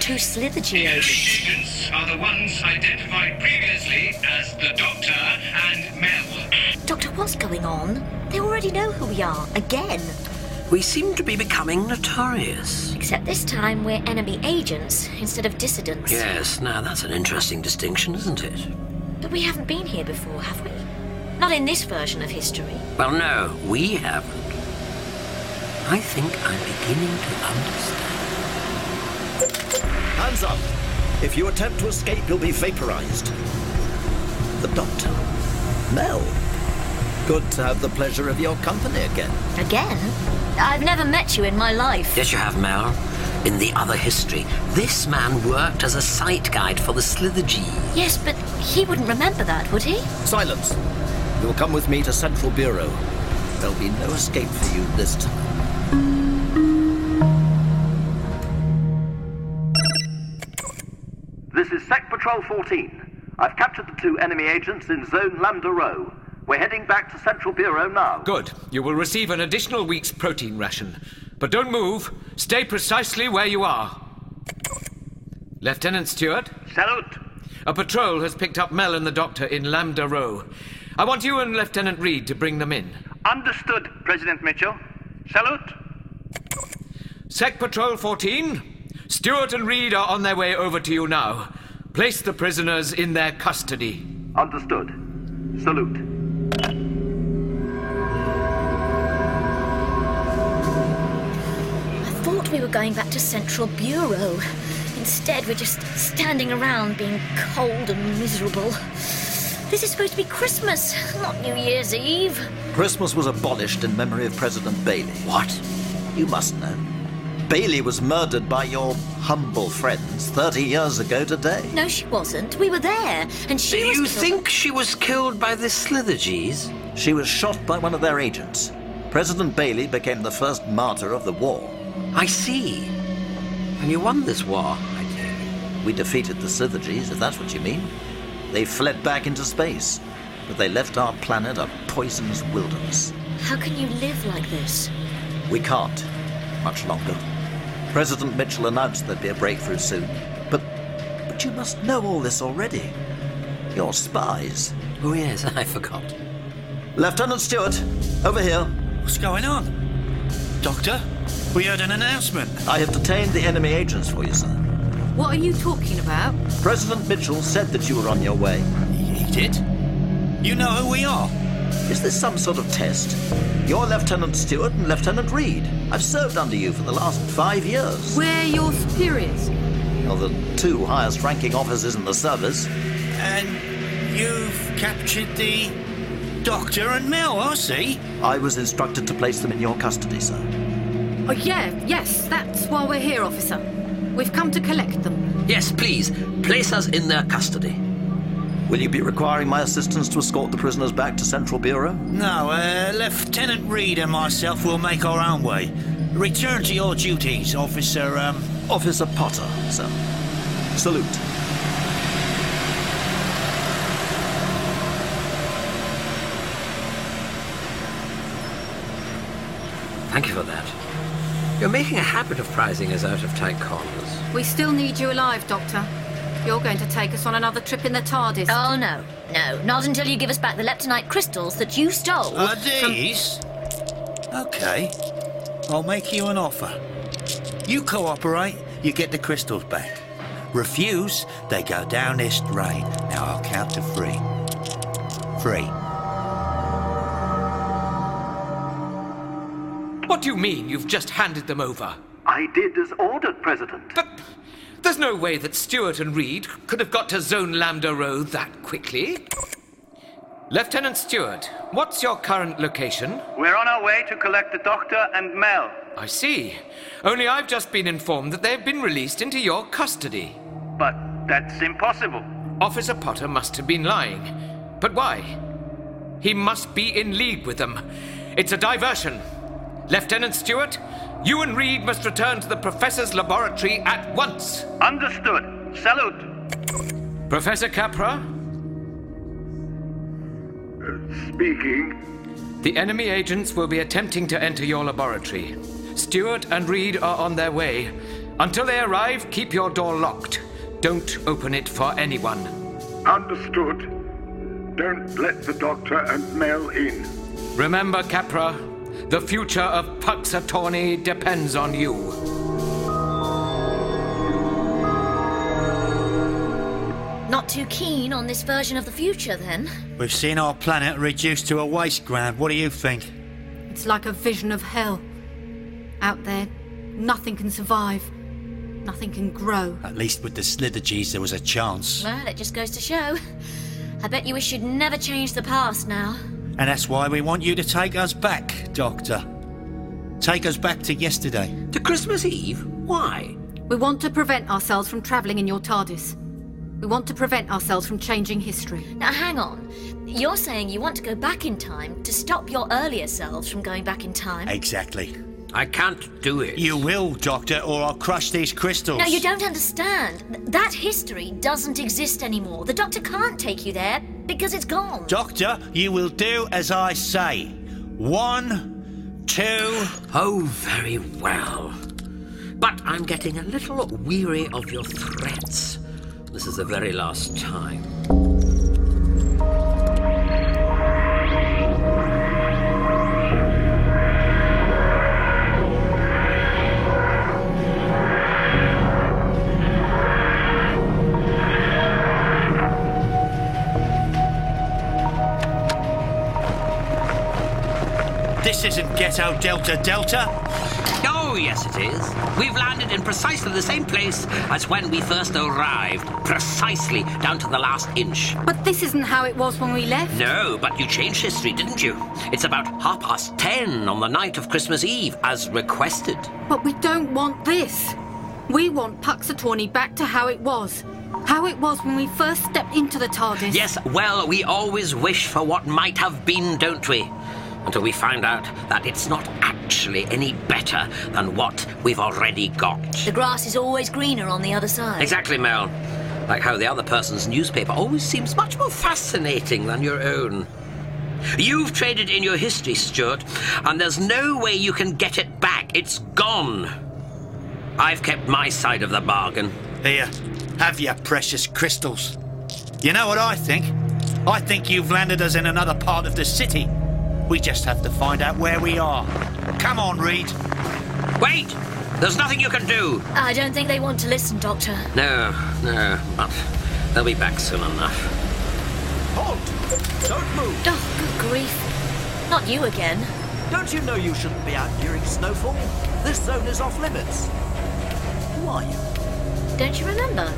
Two Slithergee The agents. agents are the ones identified previously as the Doctor and Mel. Doctor, what's going on? They already know who we are, again. We seem to be becoming notorious. Except this time we're enemy agents instead of dissidents. Yes, now that's an interesting distinction, isn't it? But we haven't been here before, have we? Not in this version of history. Well, no, we haven't. I think I'm beginning to understand. Hands up! If you attempt to escape, you'll be vaporized. The Doctor. Mel. Good to have the pleasure of your company again. Again? I've never met you in my life. Yes, you have, Mel. In the other history, this man worked as a sight guide for the Slithergee. Yes, but he wouldn't remember that, would he? Silence. You'll come with me to Central Bureau. There'll be no escape for you this time. Patrol 14. I've captured the two enemy agents in Zone Lambda Row. We're heading back to Central Bureau now. Good. You will receive an additional week's protein ration. But don't move. Stay precisely where you are. Lieutenant Stuart? Salute. A patrol has picked up Mel and the Doctor in Lambda Row. I want you and Lieutenant Reed to bring them in. Understood, President Mitchell. Salute. Sec Patrol 14, Stuart and Reed are on their way over to you now. Place the prisoners in their custody. Understood. Salute. I thought we were going back to Central Bureau. Instead, we're just standing around being cold and miserable. This is supposed to be Christmas, not New Year's Eve. Christmas was abolished in memory of President Bailey. What? You must know. Bailey was murdered by your humble friends 30 years ago today. No, she wasn't. We were there, and she Do was. you killed- think she was killed by the Slithergees? She was shot by one of their agents. President Bailey became the first martyr of the war. I see. And you won this war, I take We defeated the Slithergees, if that's what you mean. They fled back into space, but they left our planet a poisonous wilderness. How can you live like this? We can't. Much longer. President Mitchell announced there'd be a breakthrough soon. But but you must know all this already. You're spies. Oh yes, I forgot. Lieutenant Stuart, over here. What's going on? Doctor, we heard an announcement. I have detained the enemy agents for you, sir. What are you talking about? President Mitchell said that you were on your way. He did? You know who we are? Is this some sort of test? You're Lieutenant Stuart and Lieutenant Reed. I've served under you for the last five years. We're your superiors. You're the two highest ranking officers in the service. And you've captured the Doctor and Mel, I see. I was instructed to place them in your custody, sir. Oh, yeah, yes, that's why we're here, officer. We've come to collect them. Yes, please, place us in their custody. Will you be requiring my assistance to escort the prisoners back to Central Bureau? No, uh, Lieutenant Reed and myself will make our own way. Return to your duties, Officer, um... Officer Potter, sir. Salute. Thank you for that. You're making a habit of prizing us out of tight corners. We still need you alive, Doctor. You're going to take us on another trip in the TARDIS. Oh, no. No, not until you give us back the leptonite crystals that you stole. Are from- these? Okay. I'll make you an offer. You cooperate, you get the crystals back. Refuse, they go down this drain. Now I'll count to three. Three. What do you mean you've just handed them over? I did as ordered, President. But there's no way that Stuart and Reed could have got to Zone Lambda Row that quickly. Lieutenant Stuart, what's your current location? We're on our way to collect the Doctor and Mel. I see. Only I've just been informed that they've been released into your custody. But that's impossible. Officer Potter must have been lying. But why? He must be in league with them. It's a diversion. Lieutenant Stuart, you and Reed must return to the Professor's laboratory at once. Understood. Salute. Professor Capra, Speaking. the enemy agents will be attempting to enter your laboratory. Stuart and Reed are on their way. Until they arrive, keep your door locked. Don't open it for anyone. Understood. Don't let the Doctor and Mel in. Remember, Capra, the future of Puxatornee depends on you. Not too keen on this version of the future, then? We've seen our planet reduced to a waste ground. What do you think? It's like a vision of hell. Out there, nothing can survive. Nothing can grow. At least with the Slithergees, there was a chance. Well, it just goes to show. I bet you wish you'd never changed the past now. And that's why we want you to take us back, Doctor. Take us back to yesterday. To Christmas Eve? Why? We want to prevent ourselves from travelling in your TARDIS. We want to prevent ourselves from changing history. Now, hang on. You're saying you want to go back in time to stop your earlier selves from going back in time? Exactly. I can't do it. You will, Doctor, or I'll crush these crystals. No, you don't understand. That history doesn't exist anymore. The Doctor can't take you there because it's gone. Doctor, you will do as I say. One, two. Oh, very well. But I'm getting a little weary of your threats. This is the very last time. Ghetto Delta Delta. Oh, yes, it is. We've landed in precisely the same place as when we first arrived. Precisely down to the last inch. But this isn't how it was when we left. No, but you changed history, didn't you? It's about half past ten on the night of Christmas Eve, as requested. But we don't want this. We want Puxatornee back to how it was. How it was when we first stepped into the TARDIS. Yes, well, we always wish for what might have been, don't we? Until we find out that it's not actually any better than what we've already got. The grass is always greener on the other side. Exactly, Mel. Like how the other person's newspaper always seems much more fascinating than your own. You've traded in your history, Stuart, and there's no way you can get it back. It's gone. I've kept my side of the bargain. Here, have your precious crystals. You know what I think? I think you've landed us in another part of the city. We just have to find out where we are. Come on, Reed. Wait! There's nothing you can do. I don't think they want to listen, Doctor. No, no, but they'll be back soon enough. Halt! Don't move! Oh, good grief. Not you again. Don't you know you shouldn't be out during snowfall? This zone is off limits. Who are you? Don't you remember?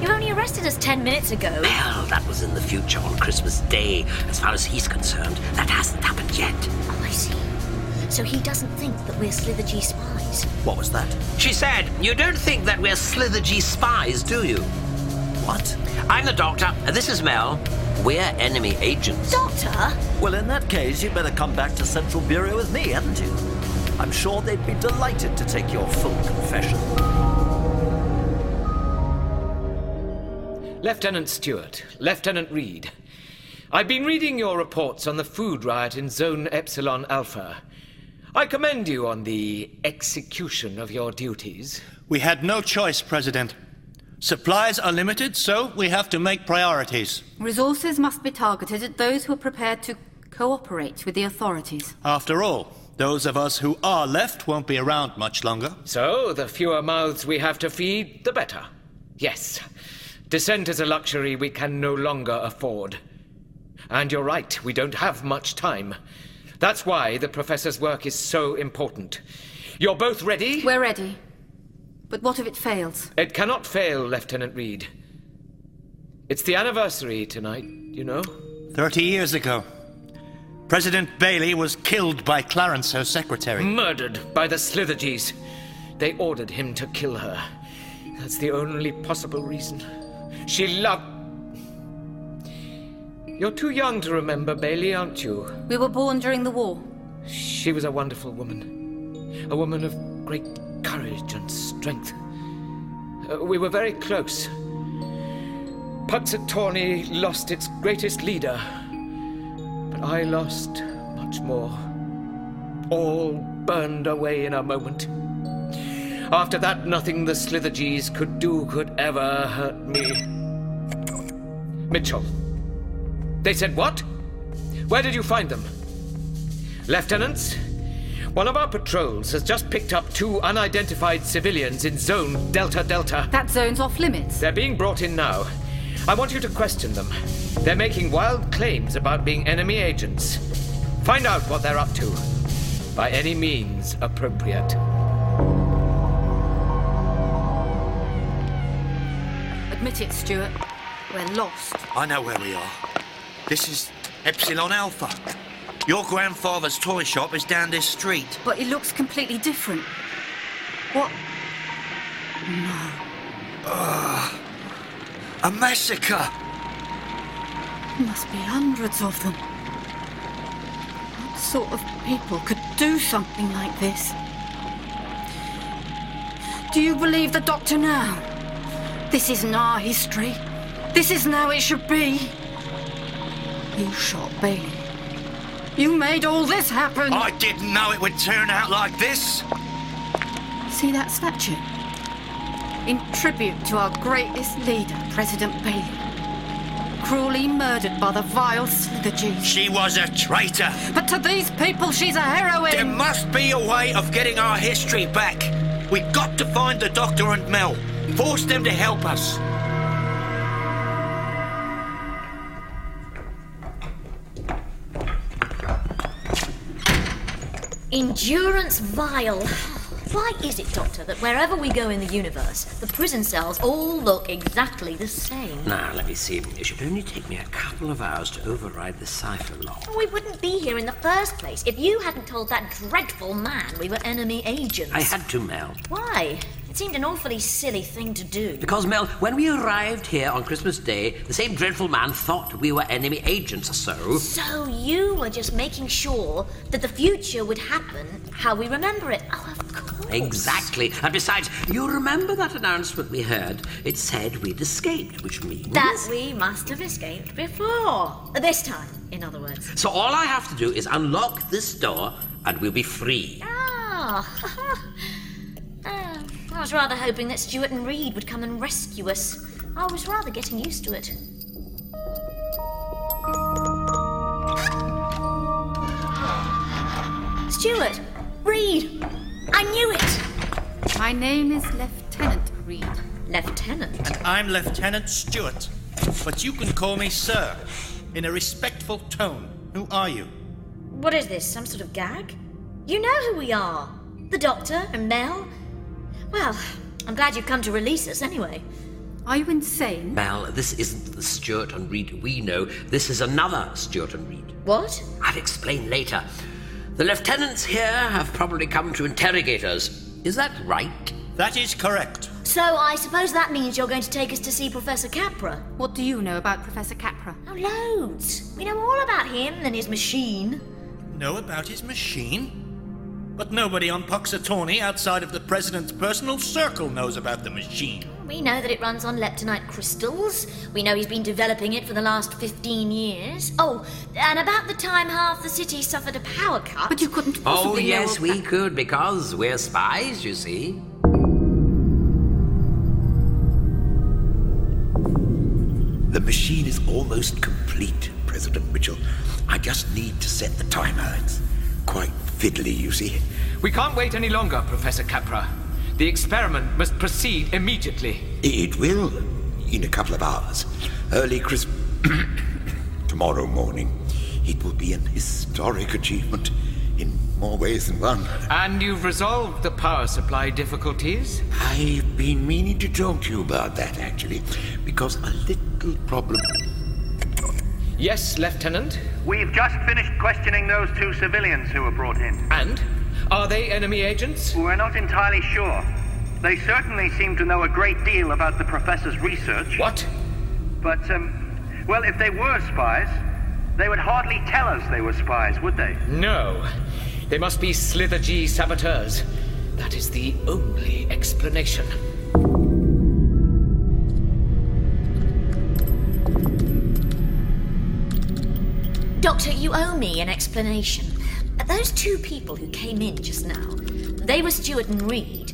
You only arrested us ten minutes ago. Well, that was in the future on Christmas Day. As far as he's concerned, that hasn't happened yet. Oh, I see. So he doesn't think that we're Slithergee spies. What was that? She said, You don't think that we're Slithergee spies, do you? What? I'm the doctor, and this is Mel. We're enemy agents. Doctor? Well, in that case, you'd better come back to Central Bureau with me, hadn't you? I'm sure they'd be delighted to take your full confession. Lieutenant Stuart, Lieutenant Reed. I've been reading your reports on the food riot in Zone Epsilon Alpha. I commend you on the execution of your duties. We had no choice, President. Supplies are limited, so we have to make priorities. Resources must be targeted at those who are prepared to cooperate with the authorities. After all, those of us who are left won't be around much longer. So, the fewer mouths we have to feed, the better. Yes, dissent is a luxury we can no longer afford. And you're right, we don't have much time. That's why the Professor's work is so important. You're both ready? We're ready. But what if it fails? It cannot fail, Lieutenant Reed. It's the anniversary tonight, you know? Thirty years ago, President Bailey was killed by Clarence, her secretary. Murdered by the Slithergees. They ordered him to kill her. That's the only possible reason. She loved. You're too young to remember Bailey, aren't you? We were born during the war. She was a wonderful woman. A woman of great courage and strength. Uh, we were very close. Puxatornee lost its greatest leader. But I lost much more. All burned away in a moment. After that, nothing the Slithergees could do could ever hurt me. Mitchell. They said what? Where did you find them? Lieutenants, one of our patrols has just picked up two unidentified civilians in Zone Delta Delta. That zone's off limits. They're being brought in now. I want you to question them. They're making wild claims about being enemy agents. Find out what they're up to. By any means appropriate. Admit it, Stuart. We're lost. I know where we are. This is Epsilon Alpha. Your grandfather's toy shop is down this street. But it looks completely different. What? No. Ugh. A massacre! There must be hundreds of them. What sort of people could do something like this? Do you believe the doctor now? This isn't our history. This isn't how it should be. You shot Bailey. You made all this happen. I didn't know it would turn out like this. See that statue? In tribute to our greatest leader, President Bailey. Cruelly murdered by the vile Slithergees. She was a traitor. But to these people, she's a heroine. There must be a way of getting our history back. We've got to find the Doctor and Mel. Force them to help us. Endurance Vile. Why is it, Doctor, that wherever we go in the universe, the prison cells all look exactly the same? Now, let me see. It should only take me a couple of hours to override the cipher lock. We wouldn't be here in the first place if you hadn't told that dreadful man we were enemy agents. I had to, Mel. Why? It seemed an awfully silly thing to do. Because, Mel, when we arrived here on Christmas Day, the same dreadful man thought we were enemy agents, so. So you were just making sure that the future would happen how we remember it. Oh, of course. Exactly. And besides, you remember that announcement we heard? It said we'd escaped, which means. That we must have escaped before. This time, in other words. So all I have to do is unlock this door, and we'll be free. Ah. I was rather hoping that Stuart and Reed would come and rescue us. I was rather getting used to it. Stuart! Reed! I knew it! My name is Lieutenant Reed. Lieutenant? And I'm Lieutenant Stuart. But you can call me Sir, in a respectful tone. Who are you? What is this, some sort of gag? You know who we are. The Doctor and Mel. Well, I'm glad you've come to release us anyway. Are you insane? Mel, this isn't the Stuart and Reed we know. This is another Stuart and Reed. What? I'll explain later. The lieutenants here have probably come to interrogate us. Is that right? That is correct. So I suppose that means you're going to take us to see Professor Capra. What do you know about Professor Capra? Oh, loads. We know all about him and his machine. Know about his machine? But nobody on Puxatornee outside of the President's personal circle knows about the machine. We know that it runs on leptonite crystals. We know he's been developing it for the last 15 years. Oh, and about the time half the city suffered a power cut. But you couldn't Oh, possibly yes, know... we could, because we're spies, you see. The machine is almost complete, President Mitchell. I just need to set the timer. It's quite fiddly, you see. We can't wait any longer, Professor Capra. The experiment must proceed immediately. It will, in a couple of hours. Early Chris... Tomorrow morning. It will be an historic achievement in more ways than one. And you've resolved the power supply difficulties? I've been meaning to talk to you about that, actually, because a little problem. Yes, Lieutenant. We've just finished questioning those two civilians who were brought in. And? Are they enemy agents? We're not entirely sure. They certainly seem to know a great deal about the professor's research. What? But, um, well, if they were spies, they would hardly tell us they were spies, would they? No. They must be Slithergee saboteurs. That is the only explanation. Doctor, you owe me an explanation. Those two people who came in just now, they were Stuart and Reed,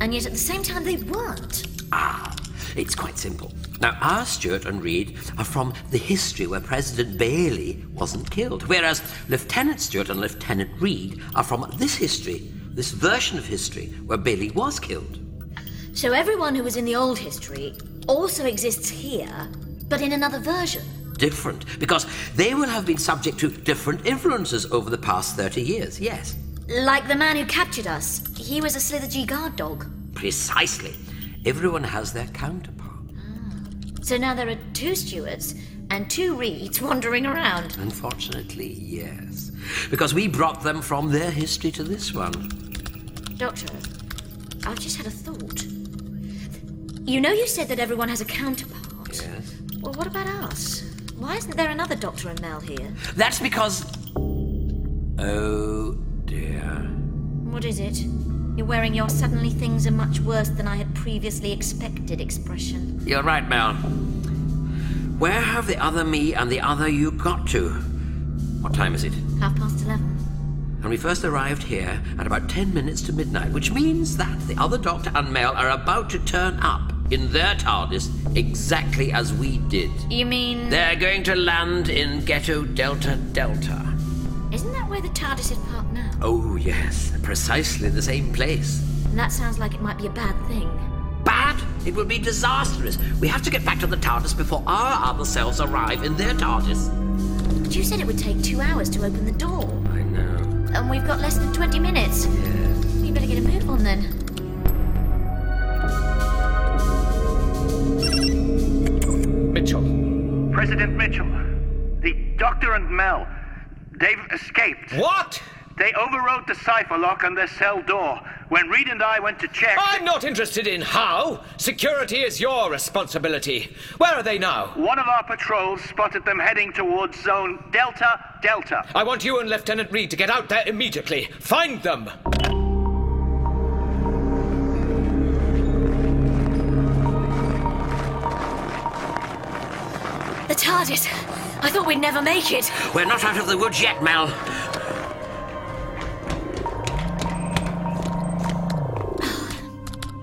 and yet at the same time they weren't. Ah, it's quite simple. Now, our Stuart and Reed are from the history where President Bailey wasn't killed, whereas Lieutenant Stuart and Lieutenant Reed are from this history, this version of history where Bailey was killed. So everyone who was in the old history also exists here, but in another version. Different, because they will have been subject to different influences over the past 30 years, yes. Like the man who captured us. He was a Slithergee guard dog. Precisely. Everyone has their counterpart. Ah. So now there are two Stuarts and two Reeds wandering around. Unfortunately, yes. Because we brought them from their history to this one. Doctor, I've just had a thought. You know you said that everyone has a counterpart. Yes. Well, what about us? Why isn't there another Doctor and Mel here? That's because. Oh dear. What is it? You're wearing your suddenly things are much worse than I had previously expected expression. You're right, Mel. Where have the other me and the other you got to? What time is it? Half past eleven. And we first arrived here at about ten minutes to midnight, which means that the other Doctor and Mel are about to turn up in their TARDIS exactly as we did. You mean. They're going to land in Ghetto Delta Delta. Isn't that where the TARDIS is parked now? Oh, yes, precisely the same place. And that sounds like it might be a bad thing. Bad? It will be disastrous. We have to get back to the TARDIS before our other selves arrive in their TARDIS. But you said it would take two hours to open the door. I know. And we've got less than 20 minutes. Yes. We better get a move on on then. President Mitchell, the Doctor and Mel, they've escaped. What? They overrode the cipher lock on their cell door. When Reed and I went to check. I'm not interested in how. Security is your responsibility. Where are they now? One of our patrols spotted them heading towards zone Delta Delta. I want you and Lieutenant Reed to get out there immediately. Find them. TARDIS. I thought we'd never make it. We're not out of the woods yet, Mel.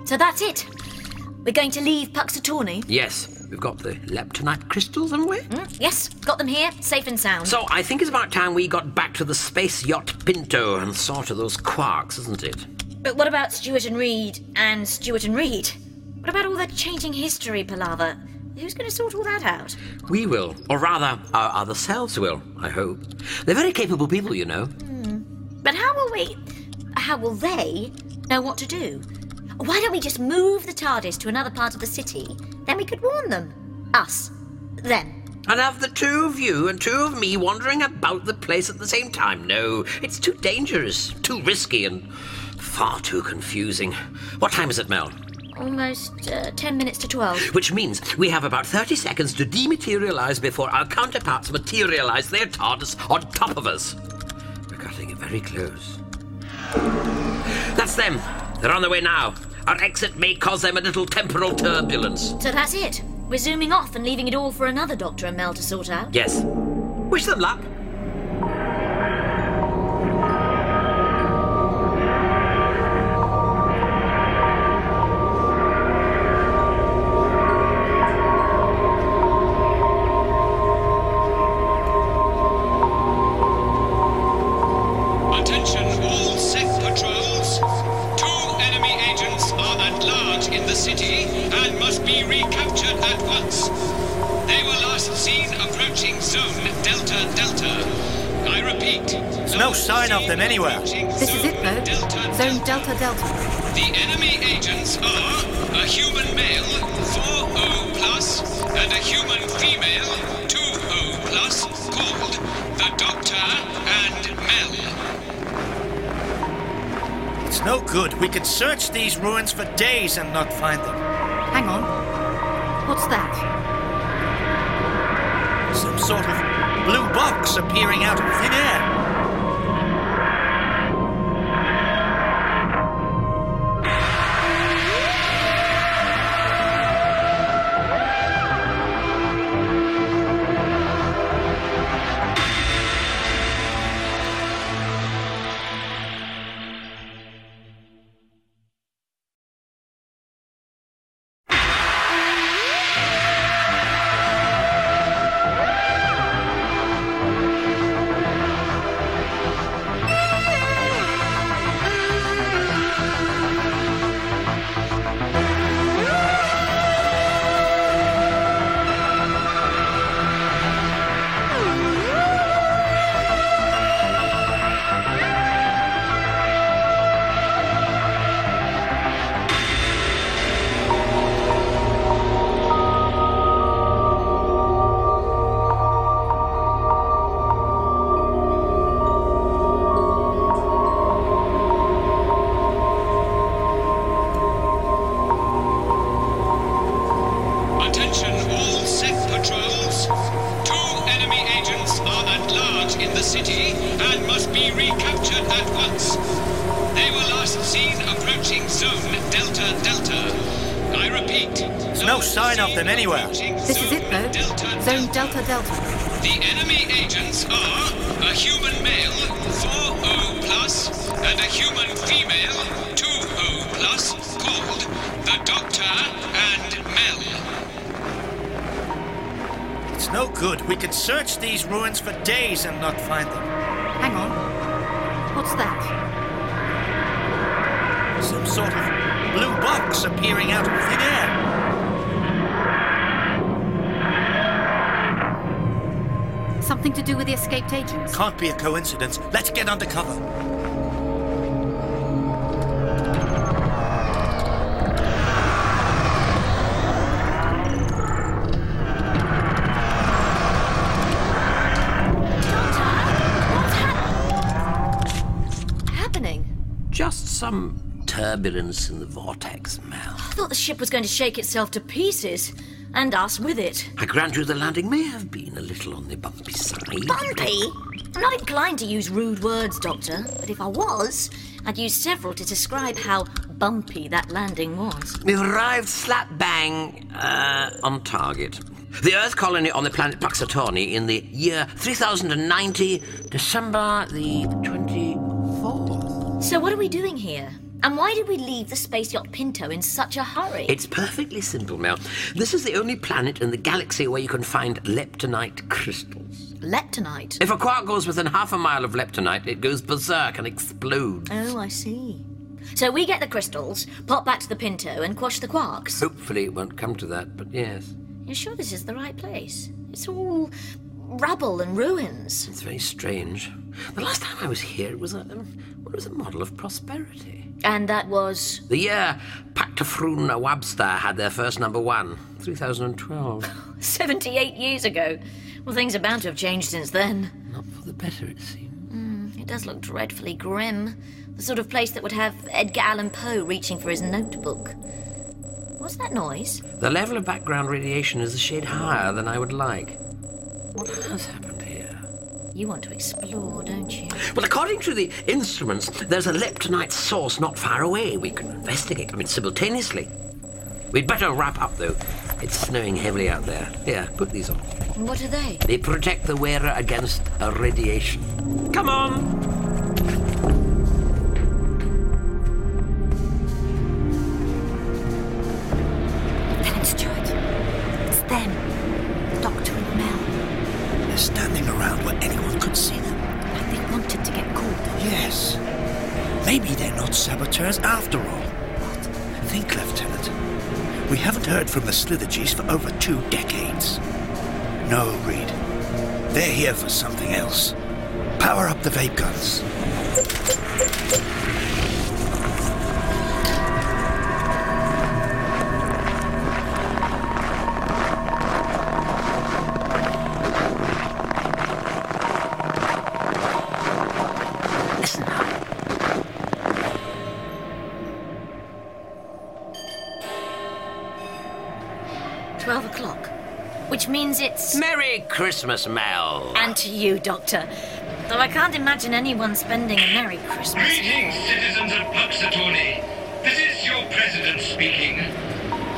So that's it. We're going to leave Puxatornee? Yes, we've got the leptonite crystals, haven't we? Mm, yes, got them here, safe and sound. So I think it's about time we got back to the space yacht Pinto and saw to those quarks, isn't it? But what about Stuart and Reed and Stuart and Reed? What about all that changing history palaver? Who's going to sort all that out? We will, or rather, our other selves will, I hope. They're very capable people, you know. Hmm. But how will we. How will they know what to do? Why don't we just move the TARDIS to another part of the city? Then we could warn them. Us. Them. And have the two of you and two of me wandering about the place at the same time. No, it's too dangerous, too risky, and far too confusing. What time is it, Mel? Almost uh, ten minutes to twelve. Which means we have about 30 seconds to dematerialize before our counterparts materialize their TARDIS on top of us. We're cutting it very close. That's them. They're on their way now. Our exit may cause them a little temporal turbulence. So that's it. We're zooming off and leaving it all for another Doctor and Mel to sort out. Yes. Wish them luck. Them anywhere. This is it, though. Zone Delta Delta. The enemy agents are a human male, 4O plus, and a human female, 2O plus, called the Doctor and Mel. It's no good. We could search these ruins for days and not find them. Hang on. What's that? Some sort of blue box appearing out of thin air. Ship was going to shake itself to pieces, and us with it. I grant you the landing may have been a little on the bumpy side. Bumpy? I'm not inclined to use rude words, Doctor, but if I was, I'd use several to describe how bumpy that landing was. We've arrived slap bang uh, on target. The Earth colony on the planet Puxatornee in the year 3090, December the 24th. So, what are we doing here? And why did we leave the space yacht Pinto in such a hurry? It's perfectly simple, Mel. This is the only planet in the galaxy where you can find leptonite crystals. Leptonite? If a quark goes within half a mile of leptonite, it goes berserk and explodes. Oh, I see. So we get the crystals, pop back to the Pinto, and quash the quarks. Hopefully, it won't come to that, but yes. You're sure this is the right place? It's all rubble and ruins. It's very strange. The last time I was here, it was a, um, well, it was a model of prosperity. And that was. The year Pactafrun Wabster had their first number one, 3012. 78 years ago. Well, things are bound to have changed since then. Not for the better, it seems. Mm, it does look dreadfully grim. The sort of place that would have Edgar Allan Poe reaching for his notebook. What's that noise? The level of background radiation is a shade higher than I would like. What has happened here? You want to explore, don't you? Well, according to the instruments, there's a leptonite source not far away. We can investigate, I mean, simultaneously. We'd better wrap up, though. It's snowing heavily out there. Here, put these on. What are they? They protect the wearer against radiation. Come on! Heard from the Slithergees for over two decades. No, Reed. They're here for something else. Power up the vape guns. Christmas, Mel. And to you, Doctor. Though I can't imagine anyone spending a Merry Christmas here. Greetings, citizens of Puxatornee. This is your president speaking.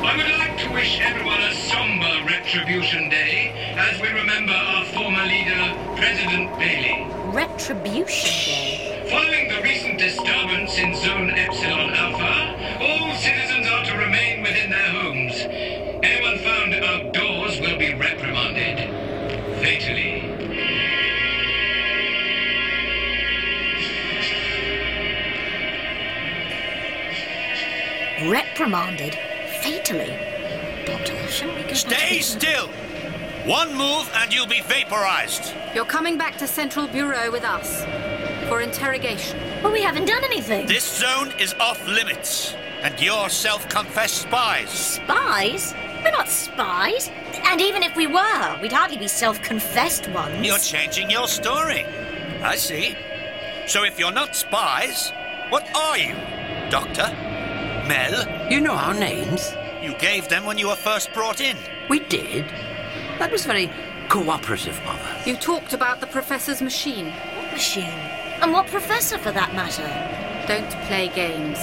I would like to wish everyone a somber Retribution Day as we remember our former leader, President Bailey. Retribution Day. Following the recent disturbance Reprimanded. Fatally. Doctor, shouldn't we go back Stay to- still! One move and you'll be vaporized. You're coming back to Central Bureau with us for interrogation. Well, we haven't done anything. This zone is off limits, and you're self confessed spies. Spies? We're not spies. And even if we were, we'd hardly be self confessed ones. You're changing your story. I see. So if you're not spies, what are you? Doctor? Mel? You know our names. You gave them when you were first brought in. We did. That was very cooperative of us. You talked about the professor's machine. What machine? And what professor, for that matter? Don't play games.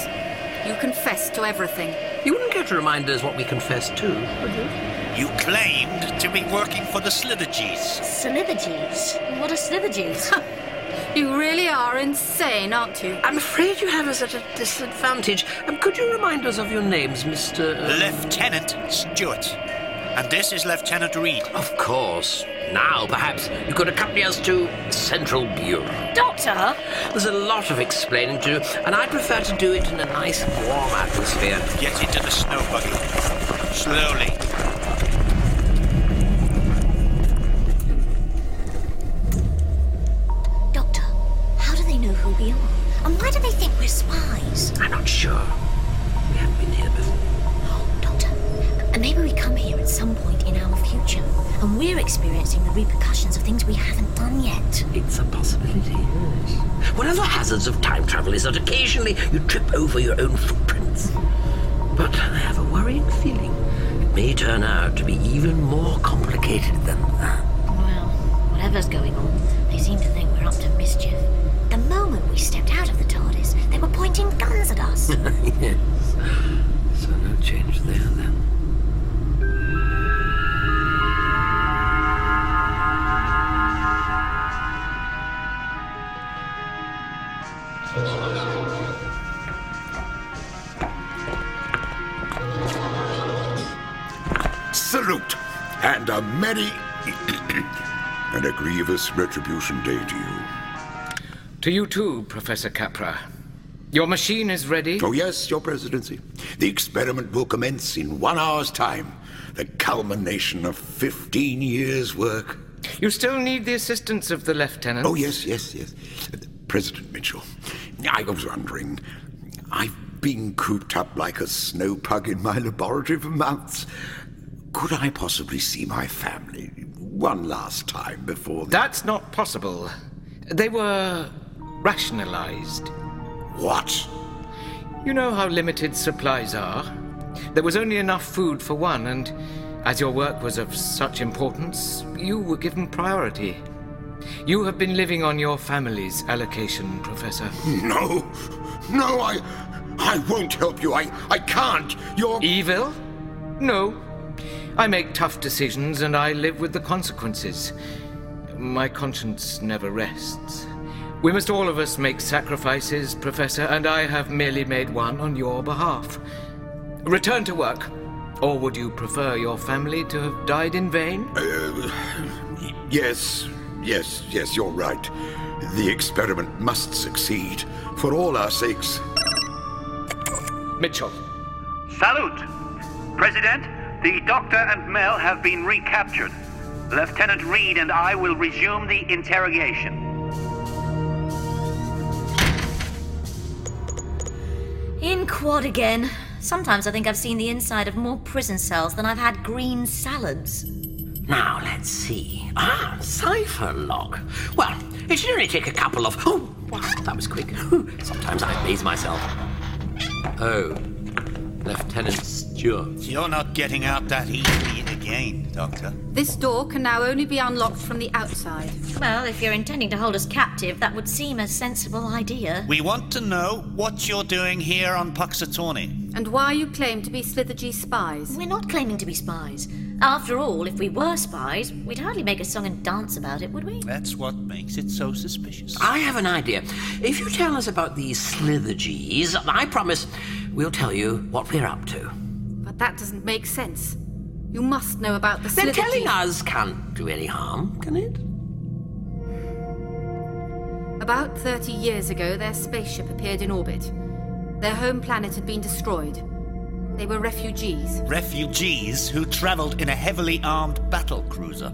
You confess to everything. You wouldn't care to remind us what we confessed to, would you? You claimed to be working for the Slithergees. Slithergees? What are Slithergees? You really are insane, aren't you? I'm afraid you have us at a disadvantage. Um, could you remind us of your names, Mr. uh, Lieutenant Stuart. And this is Lieutenant Reed. Of course. Now, perhaps you could accompany us to Central Bureau. Doctor? There's a lot of explaining to do, and I prefer to do it in a nice, warm atmosphere. Get into the snow buggy. Slowly. Do they think we're spies? I'm not sure. We haven't been here before. Oh, Doctor, and maybe we come here at some point in our future, and we're experiencing the repercussions of things we haven't done yet. It's a possibility, yes. One of the hazards of time travel is that occasionally you trip over your own footprints. But I have a worrying feeling it may turn out to be even more complicated than that. Well, whatever's going on, they seem to think we're up to mischief. The moment we stepped out of the they were pointing guns at us. yes. So no change there then. Salute, and a merry and a grievous retribution day to you. To you too, Professor Capra. Your machine is ready? Oh, yes, Your Presidency. The experiment will commence in one hour's time. The culmination of 15 years' work. You still need the assistance of the Lieutenant? Oh, yes, yes, yes. President Mitchell, I was wondering. I've been cooped up like a snow pug in my laboratory for months. Could I possibly see my family one last time before the... That's not possible. They were rationalized. What? You know how limited supplies are. There was only enough food for one, and as your work was of such importance, you were given priority. You have been living on your family's allocation, Professor. No, no, I, I won't help you. I, I can't. You're evil. No, I make tough decisions, and I live with the consequences. My conscience never rests. We must all of us make sacrifices, Professor, and I have merely made one on your behalf. Return to work. Or would you prefer your family to have died in vain? Uh, yes, yes, yes, you're right. The experiment must succeed, for all our sakes. Mitchell. Salute! President, the Doctor and Mel have been recaptured. Lieutenant Reed and I will resume the interrogation. In quad again. Sometimes I think I've seen the inside of more prison cells than I've had green salads. Now, let's see. Ah, cipher lock. Well, it should only take a couple of. Oh, wow, that was quick. Sometimes I amaze myself. Oh, Lieutenant Stewart. You're not getting out that easily again, Doctor. This door can now only be unlocked from the outside. Well, if you're intending to hold us captive, that would seem a sensible idea. We want to know what you're doing here on Puxatornee. And why you claim to be Slithergee spies. We're not claiming to be spies. After all, if we were spies, we'd hardly make a song and dance about it, would we? That's what makes it so suspicious. I have an idea. If you tell us about these Slithergees, I promise we'll tell you what we're up to. But that doesn't make sense. You must know about the Then Slithergee. telling us can't do any harm, can it? About 30 years ago, their spaceship appeared in orbit. Their home planet had been destroyed. They were refugees. Refugees who travelled in a heavily armed battle cruiser.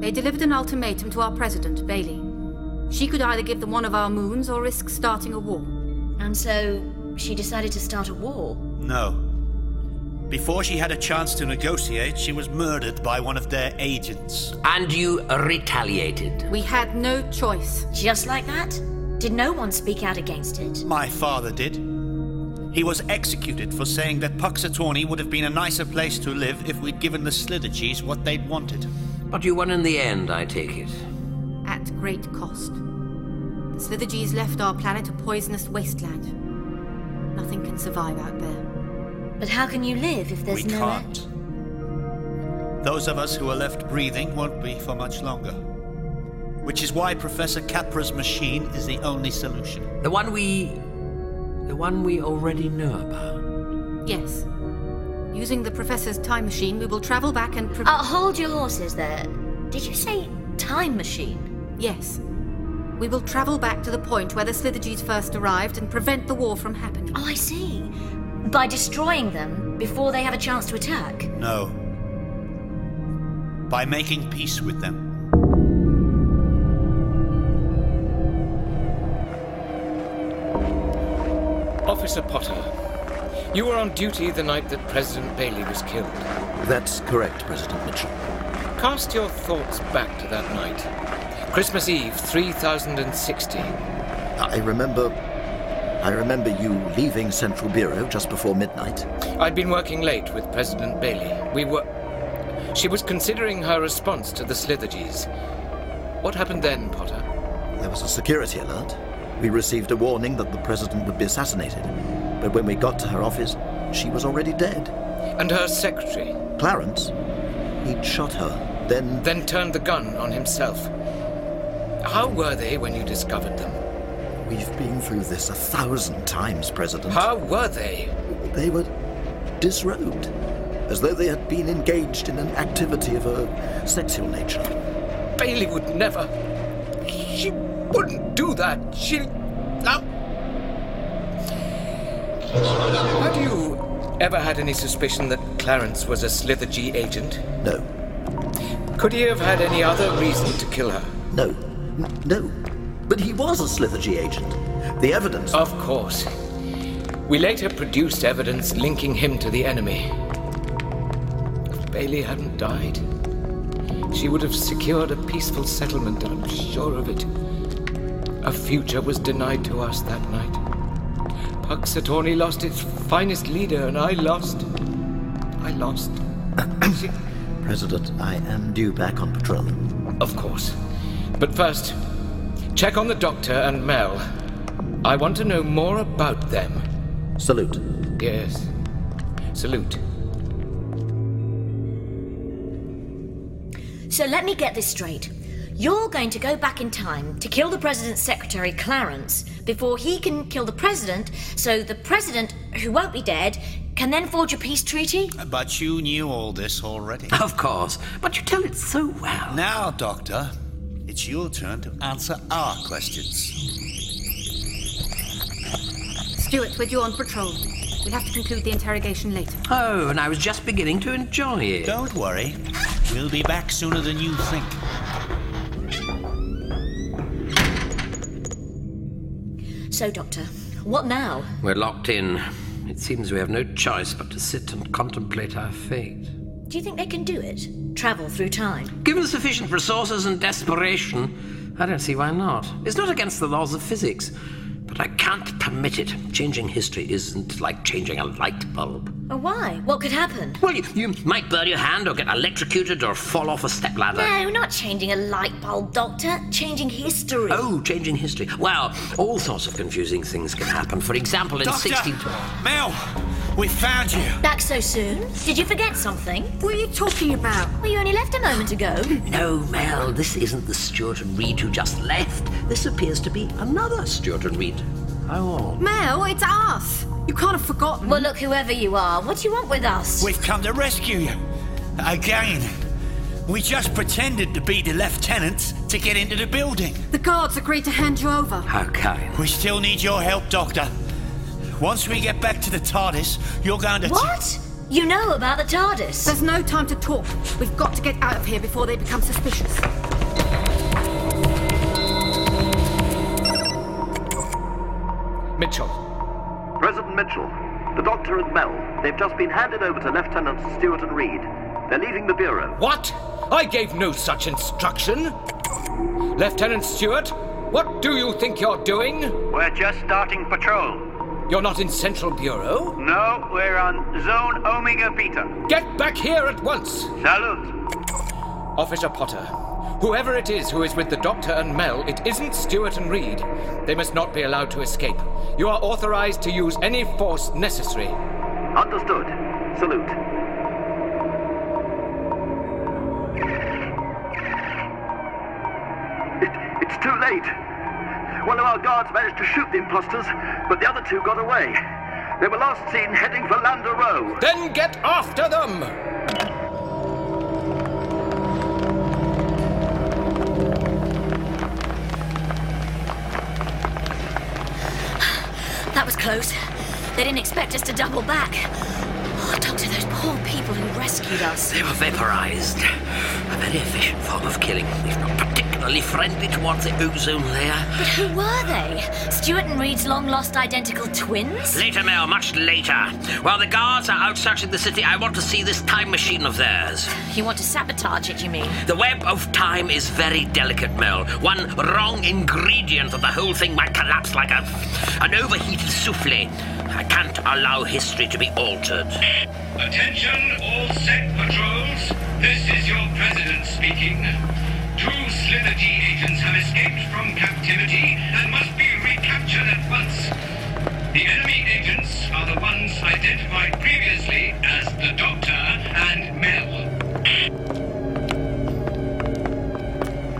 They delivered an ultimatum to our president, Bailey. She could either give them one of our moons or risk starting a war. And so she decided to start a war. No. Before she had a chance to negotiate, she was murdered by one of their agents. And you retaliated. We had no choice. Just like that? Did no one speak out against it? My father did. He was executed for saying that Puxatornee would have been a nicer place to live if we'd given the Slithergees what they'd wanted. But you won in the end, I take it. At great cost. The Slithergees left our planet a poisonous wasteland. Nothing can survive out there. But how can you live if there's we no can't. Those of us who are left breathing won't be for much longer. Which is why Professor Capra's machine is the only solution. The one we. the one we already know about. Yes. Using the Professor's time machine, we will travel back and. Pre- Uh, hold your horses there. Did you say time machine? Yes. We will travel back to the point where the Slithergees first arrived and prevent the war from happening. Oh, I see. By destroying them before they have a chance to attack. No. By making peace with them. Officer Potter, You were on duty the night that President Bailey was killed. That's correct, President Mitchell. Cast your thoughts back to that night. Christmas Eve, 3060. I remember. I remember you leaving Central Bureau just before midnight. I'd been working late with President Bailey. We were. She was considering her response to the Slithergees. What happened then, Potter? There was a security alert. We received a warning that the president would be assassinated. But when we got to her office, she was already dead. And her secretary? Clarence? He'd shot her, then. Then turned the gun on himself. How were they when you discovered them? We've been through this a thousand times, President. How were they? They were disrobed, as though they had been engaged in an activity of a sexual nature. Bailey would never. She wouldn't do that. She. Now. Had you ever had any suspicion that Clarence was a Slithergee agent? No. Could he have had any other reason to kill her? No. No. But he was a Slithergee agent. The evidence. Of course. We later produced evidence linking him to the enemy. If Bailey hadn't died, she would have secured a peaceful settlement, I'm sure of it. A future was denied to us that night. Puxatornee lost its finest leader, and I lost. I lost. President, I am due back on patrol. Of course. But first, check on the doctor and Mel. I want to know more about them. Salute. Yes. Salute. So let me get this straight. You're going to go back in time to kill the president's secretary, Clarence, before he can kill the president, so the president, who won't be dead, can then forge a peace treaty? Uh, but you knew all this already. Of course, but you tell it so well. Now, Doctor, it's your turn to answer our questions. Stuart, we're due on patrol. We'll have to conclude the interrogation later. Oh, and I was just beginning to enjoy it. Don't worry. We'll be back sooner than you think. So, Doctor, what now? We're locked in. It seems we have no choice but to sit and contemplate our fate. Do you think they can do it? Travel through time? Given sufficient resources and desperation, I don't see why not. It's not against the laws of physics, but I can't permit it. Changing history isn't like changing a light bulb. Oh, why? What could happen? Well, you, you might burn your hand or get electrocuted or fall off a stepladder. No, not changing a light bulb, Doctor. Changing history. Oh, changing history. Well, all sorts of confusing things can happen. For example, in Doctor! 1612. Mel, we found you. Back so soon? Did you forget something? What are you talking about? Well, you only left a moment ago. No, Mel, this isn't the Stuart and Reed who just left. This appears to be another Stuart and Reed. How old? Mel, it's us. You can't have forgotten. Well, look, whoever you are, what do you want with us? We've come to rescue you. Again. We just pretended to be the lieutenants to get into the building. The guards agreed to hand you over. How kind. We still need your help, Doctor. Once we get back to the TARDIS, you're going to. What? You know about the TARDIS? There's no time to talk. We've got to get out of here before they become suspicious. Mitchell. President Mitchell, the Doctor and Mel, they've just been handed over to Lieutenants Stuart and Reed. They're leaving the Bureau. What? I gave no such instruction. Lieutenant Stuart, what do you think you're doing? We're just starting patrol. You're not in Central Bureau? No, we're on Zone Omega Beta. Get back here at once! Salute. Officer Potter, whoever it is who is with the Doctor and Mel, it isn't Stuart and Reed. They must not be allowed to escape. You are authorized to use any force necessary. Understood. Salute. It, it's too late. One of our guards managed to shoot the imposters, but the other two got away. They were last seen heading for Lambda Row. Then get after them! Was close. They didn't expect us to double back. Oh, Doctor, those poor people who rescued rescued us. They were vaporized. A very efficient form of killing, if not particularly friendly towards the ozone layer. But who were they? Stuart and Reed's long lost identical twins? Later, Mel, much later. While the guards are out searching the city, I want to see this time machine of theirs. You want to sabotage it, you mean? The web of time is very delicate, Mel. One wrong ingredient and the whole thing might collapse like a an overheated souffle. I can't allow history to be altered. Attention, all sec patrols. This is your president speaking. Two Slithergee agents have escaped from captivity and must be recaptured at once. The enemy agents are the ones identified previously as the Doctor and Mel.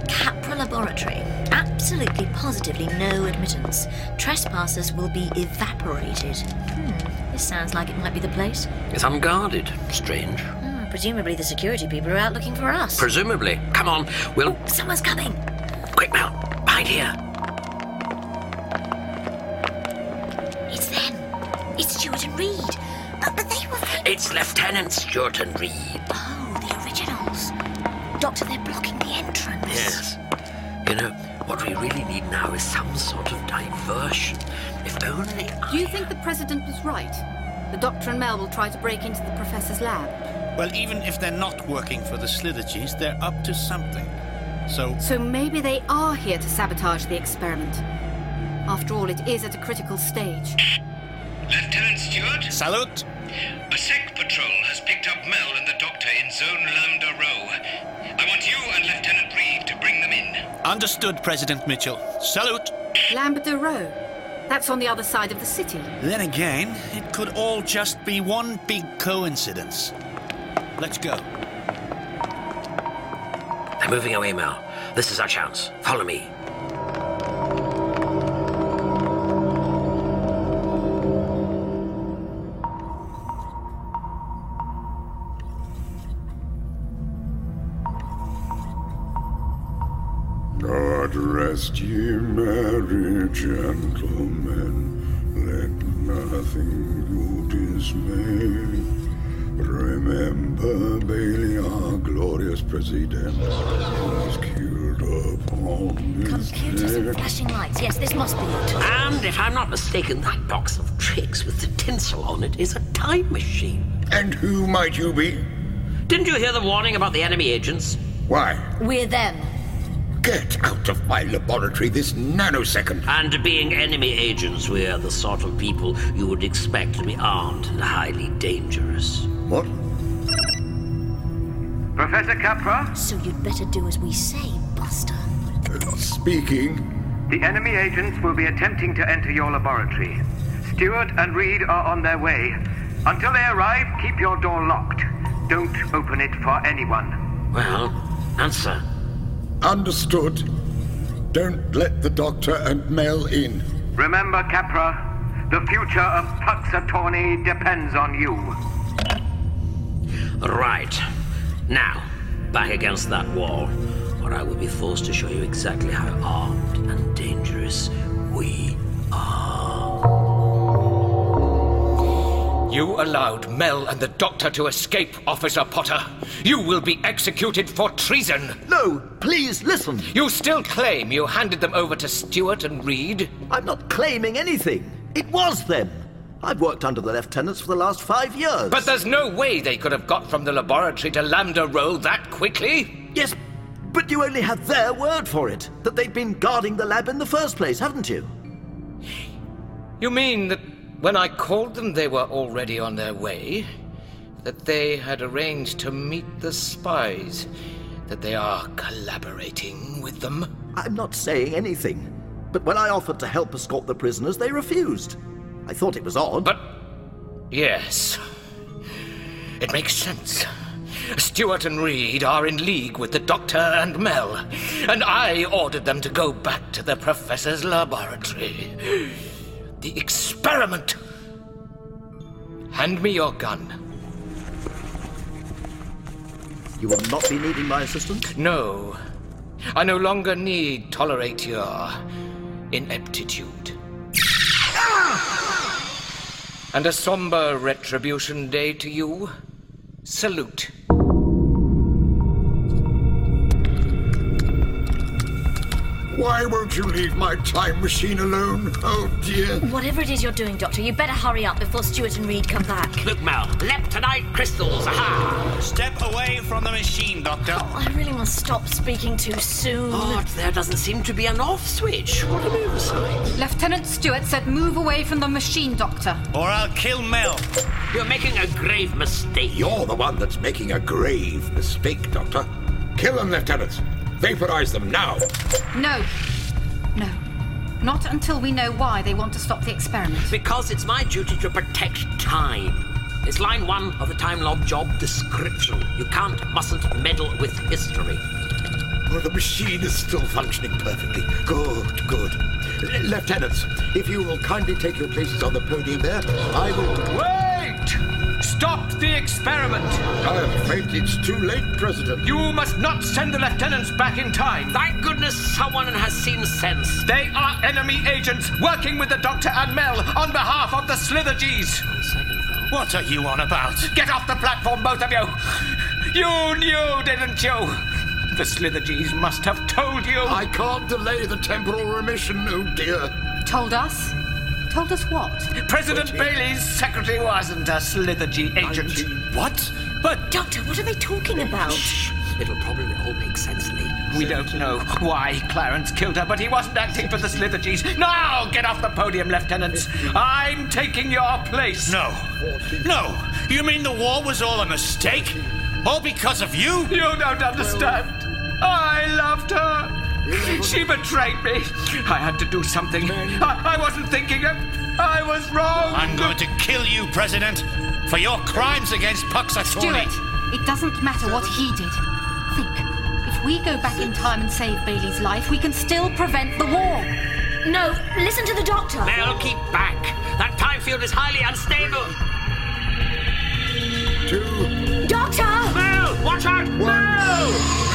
Capra Laboratory. Absolutely positively no admittance. Trespassers will be evaporated. Hmm, this sounds like it might be the place. It's unguarded. Strange. Presumably the security people are out looking for us. Presumably. Come on, we'll. Someone's coming. Quick, Mel. Behind here. It's them. It's Stuart and Reed. Uh, but they were. It's Lieutenant Stuart and Reed. Oh, the originals. Doctor, they're blocking the entrance. Yes. You know, what we really need now is some sort of diversion. If only Do you think the President was right? The Doctor and Mel will try to break into the Professor's lab. Well, even if they're not working for the Slithergees, they're up to something. So, So maybe they are here to sabotage the experiment. After all, it is at a critical stage. Lieutenant Stuart? Salute. A sec patrol has picked up Mel and the Doctor in Zone Lambda Row. I want you and Lieutenant Reed to bring them in. understood, President Mitchell. Salute. Lambda Row. That's on the other side of the city. Then again, it could all just be one big coincidence. Let's go. They're moving away, Mel. This is our chance. Follow me. God rest ye merry gentlemen, let nothing you dismay. Remember Bailey, our glorious president, was killed upon this Computers and flashing lights. Yes, this must be it. And if I'm not mistaken, that box of tricks with the tinsel on it is a time machine. And who might you be? Didn't you hear the warning about the enemy agents? Why? We're them. Get out of my laboratory this nanosecond. And being enemy agents, we're the sort of people you would expect to be armed and highly dangerous. What? Professor Capra, So you'd better do as we say, Buster. They're not Speaking. the enemy agents will be attempting to enter your laboratory. Stuart and Reed are on their way. Until they arrive, keep your door locked. Don't open it for anyone. Well, answer. Understood. Don't let the doctor and Mel in. Remember, Capra, the future of Puxatornee depends on you. Right. Now, back against that wall, or I will be forced to show you exactly how armed and dangerous we are. You allowed Mel and the Doctor to escape, Officer Potter. You will be executed for treason. No, please listen. You still claim you handed them over to Stuart and Reed? I'm not claiming anything. It was them. I've worked under the lieutenants for the last five years. But there's no way they could have got from the laboratory to Lambda Row that quickly. Yes, but you only have their word for it. That they've been guarding the lab in the first place, haven't you? You mean that when I called them, they were already on their way? That they had arranged to meet the spies? That they are collaborating with them? I'm not saying anything. But when I offered to help escort the prisoners, they refused. I thought it was odd. But. Yes. It makes sense. Stuart and Reed are in league with the Doctor and Mel, and I ordered them to go back to the Professor's laboratory. The experiment! Hand me your gun. You will not be needing my assistance? No. I no longer need tolerate your ineptitude. And a somber retribution day to you, Salute. Why won't you leave my time machine alone? Oh dear. Whatever it is you're doing, Doctor, you better hurry up before Stuart and Reed come back. Look, Mel, leptonite crystals, aha! Step away from the machine, Doctor. Oh, I really must stop speaking too soon. But there doesn't seem to be an off switch. What an oversight. Lieutenant Stuart said move away from the machine, Doctor. Or I'll kill Mel. You're making a grave mistake. You're the one that's making a grave mistake, Doctor. Kill them, Lieutenant. Vaporize them now. No. No. Not until we know why they want to stop the experiment. Because it's my duty to protect time. It's line one of the Time Lord job description. You can't, mustn't meddle with history. Well, the machine is still functioning perfectly. Good, good. L- Lieutenants, if you will kindly take your places on the podium there, I will. Wait! Stop the experiment! I'm afraid it's too late, President. You must not send the lieutenants back in time. Thank goodness someone has seen sense. They are enemy agents working with the Doctor and Mel on behalf of the Slithergees. What are you on about? Get off the platform, both of you! You knew, didn't you? The Slithergees must have told you. I can't delay the temporal remission, oh dear. Told us? Told us what? President Bailey's secretary wasn't a Slithergee agent. What? But. Doctor, what are they talking about? It'll probably all make sense, later. We don't know why Clarence killed her, but he wasn't acting for the Slithergees. Now get off the podium, Lieutenants. I'm taking your place. No. No. You mean the war was all a mistake? All because of you? You don't understand. I loved her. She betrayed me. I had to do something. I, I wasn't thinking of. I was wrong. I'm going to kill you, President, for your crimes against Puxatornee. Stuart, it doesn't matter what he did. Think. If we go back in time and save Bailey's life, we can still prevent the war. No, listen to the doctor. Mel, keep back. That time field is highly unstable. Two. Doctor! Mel, watch out! Mel!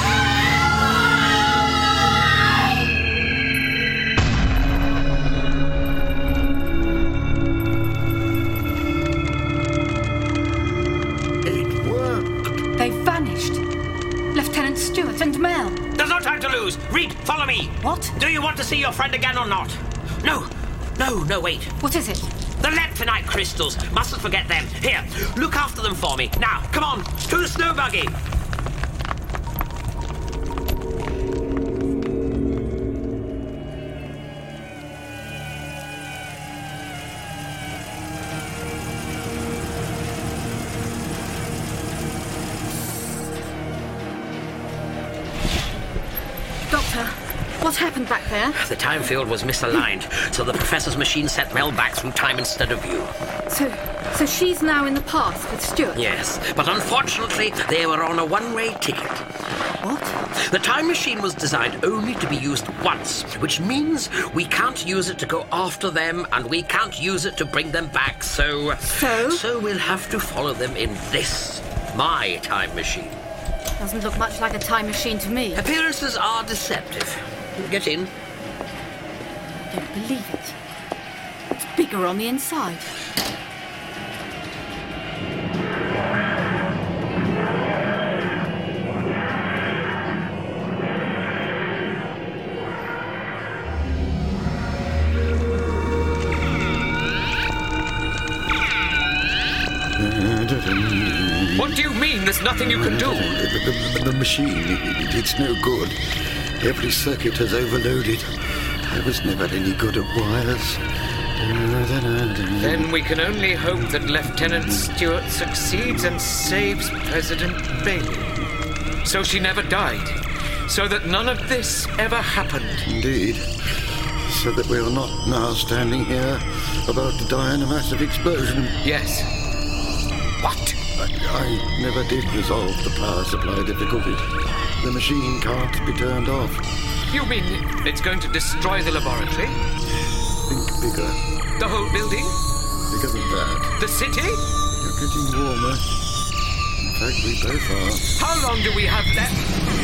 Mel. There's no time to lose. Reed, follow me. What? Do you want to see your friend again or not? No. No, no, wait. What is it? The leptonite crystals. Mustn't forget them. Here, look after them for me. Now, come on, to the snow buggy. There? The time field was misaligned, so the professor's machine sent Mel back through time instead of you. So, so she's now in the past with Stuart. Yes, but unfortunately, they were on a one-way ticket. What? The time machine was designed only to be used once, which means we can't use it to go after them, and we can't use it to bring them back. So, So? so we'll have to follow them in this, my time machine. Doesn't look much like a time machine to me. Appearances are deceptive. Get in. Don't believe it. It's bigger on the inside. What do you mean there's nothing you can do? The, the- the machine, it- it's no good. Every circuit has overloaded. I was never any good at wires. Then we can only hope that Lieutenant Stuart succeeds and saves President Bailey. So she never died. So that none of this ever happened. Indeed. So that we are not now standing here about to die in a massive explosion. Yes. What? I, I never did resolve the power supply difficulties. The machine can't be turned off. You mean it's going to destroy the laboratory? Think bigger. The whole building? Bigger than that. The city? You're getting warmer. In fact, we both are. How long do we have left?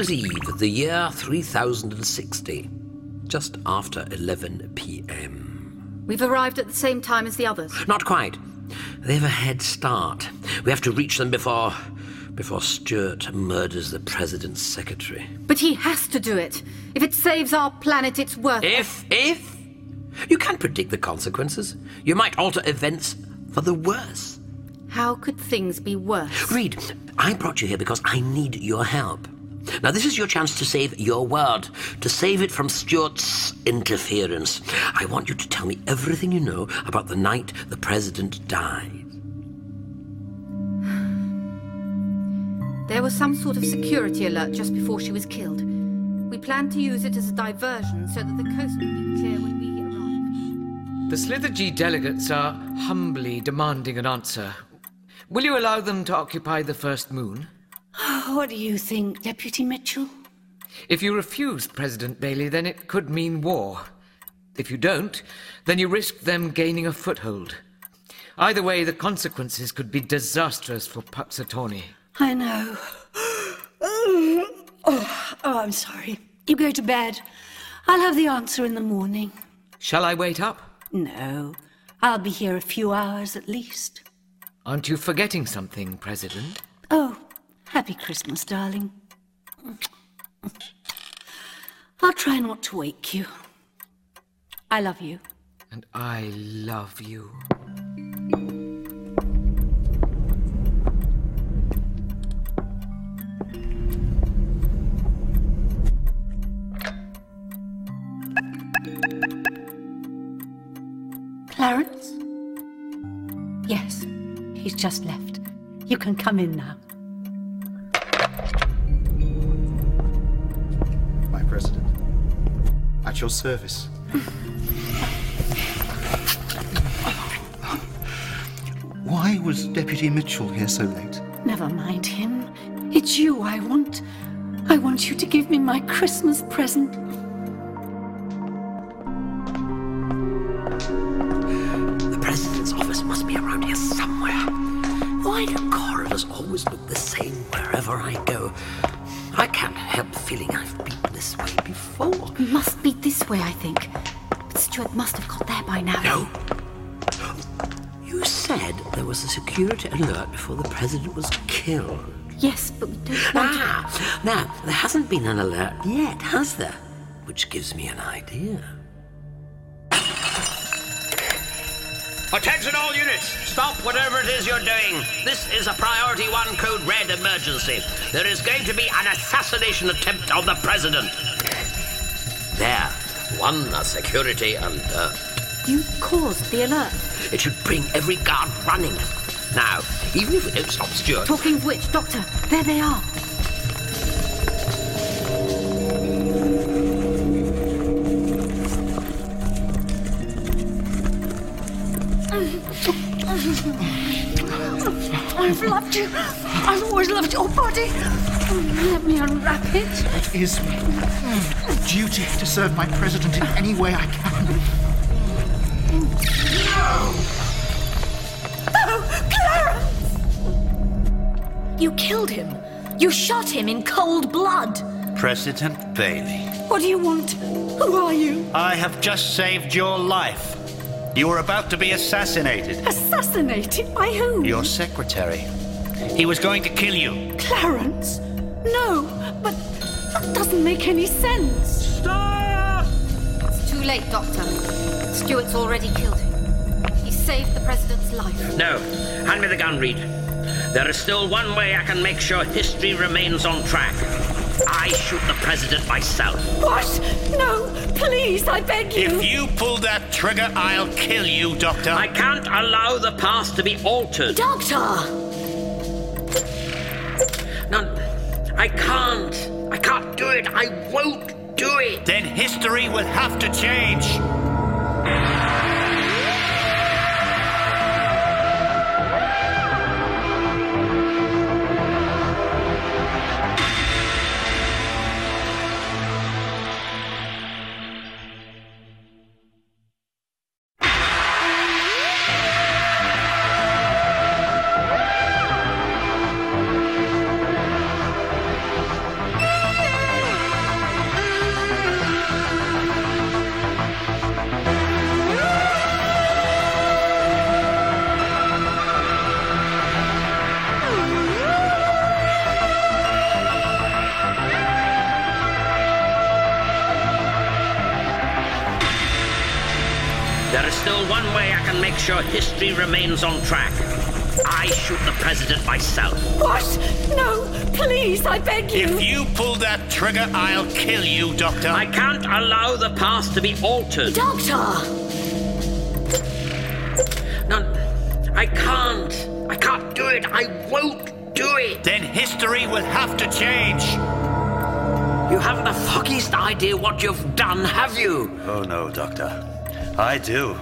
Christmas Eve, the year 3060. Just after 11 p.m. We've arrived at the same time as the others. Not quite. They have a head start. We have to reach them before. before Stuart murders the President's secretary. But he has to do it. If it saves our planet, it's worth it. If, if? You can't predict the consequences. You might alter events for the worse. How could things be worse? Reed, I brought you here because I need your help. Now, this is your chance to save your world, to save it from Stuart's interference. I want you to tell me everything you know about the night the President died. There was some sort of security alert just before she was killed. We planned to use it as a diversion so that the coast would be clear when we arrived. The Slithergee delegates are humbly demanding an answer. Will you allow them to occupy the first moon? What do you think, Deputy Mitchell? If you refuse, President Bailey, then it could mean war. If you don't, then you risk them gaining a foothold. Either way, the consequences could be disastrous for Puxatornee. I know. Oh, oh, I'm sorry. You go to bed. I'll have the answer in the morning. Shall I wait up? No, I'll be here a few hours at least. Aren't you forgetting something, President? Oh, happy Christmas, darling. I'll try not to wake you. I love you. And I love you. Clarence? Yes, he's just left. You can come in now. At your service. Why was Deputy Mitchell here so late? Never mind him. It's you I want. I want you to give me my Christmas present. The President's office must be around here somewhere. Why do corridors always look the same wherever I go? I can't help feeling I've been this way before. Must be this way, I think. But Stuart must have got there by now. No. You said there was a security alert before the President was killed. Yes, but we don't want Ah, now, there hasn't been an alert yet, has there? Which gives me an idea. Attention all units! Stop whatever it is you're doing. This is a Priority 1 Code Red emergency. There is going to be an assassination attempt on the President. There. One a security alert. Uh, you caused the alert. It should bring every guard running. Now, even if we don't stop Stuart, Talking of which, Doctor, there they are. I've loved you. I've always loved your body. Let me unwrap it. It is my duty to serve my president in any way I can. No! Oh, Clarence! You killed him. You shot him in cold blood. President Bailey, What do you want? Who are you? I have just saved your life. You were about to be assassinated. Assassinated by who? Your secretary. He was going to kill you. Clarence? No, but that doesn't make any sense. Stop! It's too late, Doctor. Stuart's already killed him. He saved the President's life. No. Hand me the gun, Reed. There is still one way I can make sure history remains on track. I shoot the president myself. What? No, please, I beg you. If you pull that trigger, I'll kill you, Doctor. I can't allow the past to be altered. Doctor! I can't. I can't do it. I won't do it. Then history will have to change. History on track. I shoot the president myself. What? No, please, I beg you. If you pull that trigger, I'll kill you, Doctor. I can't allow the past to be altered. Doctor! No, I can't. I can't do it. I won't do it. Then history will have to change. You haven't the foggiest idea what you've done, have you? Oh, no, Doctor. I do.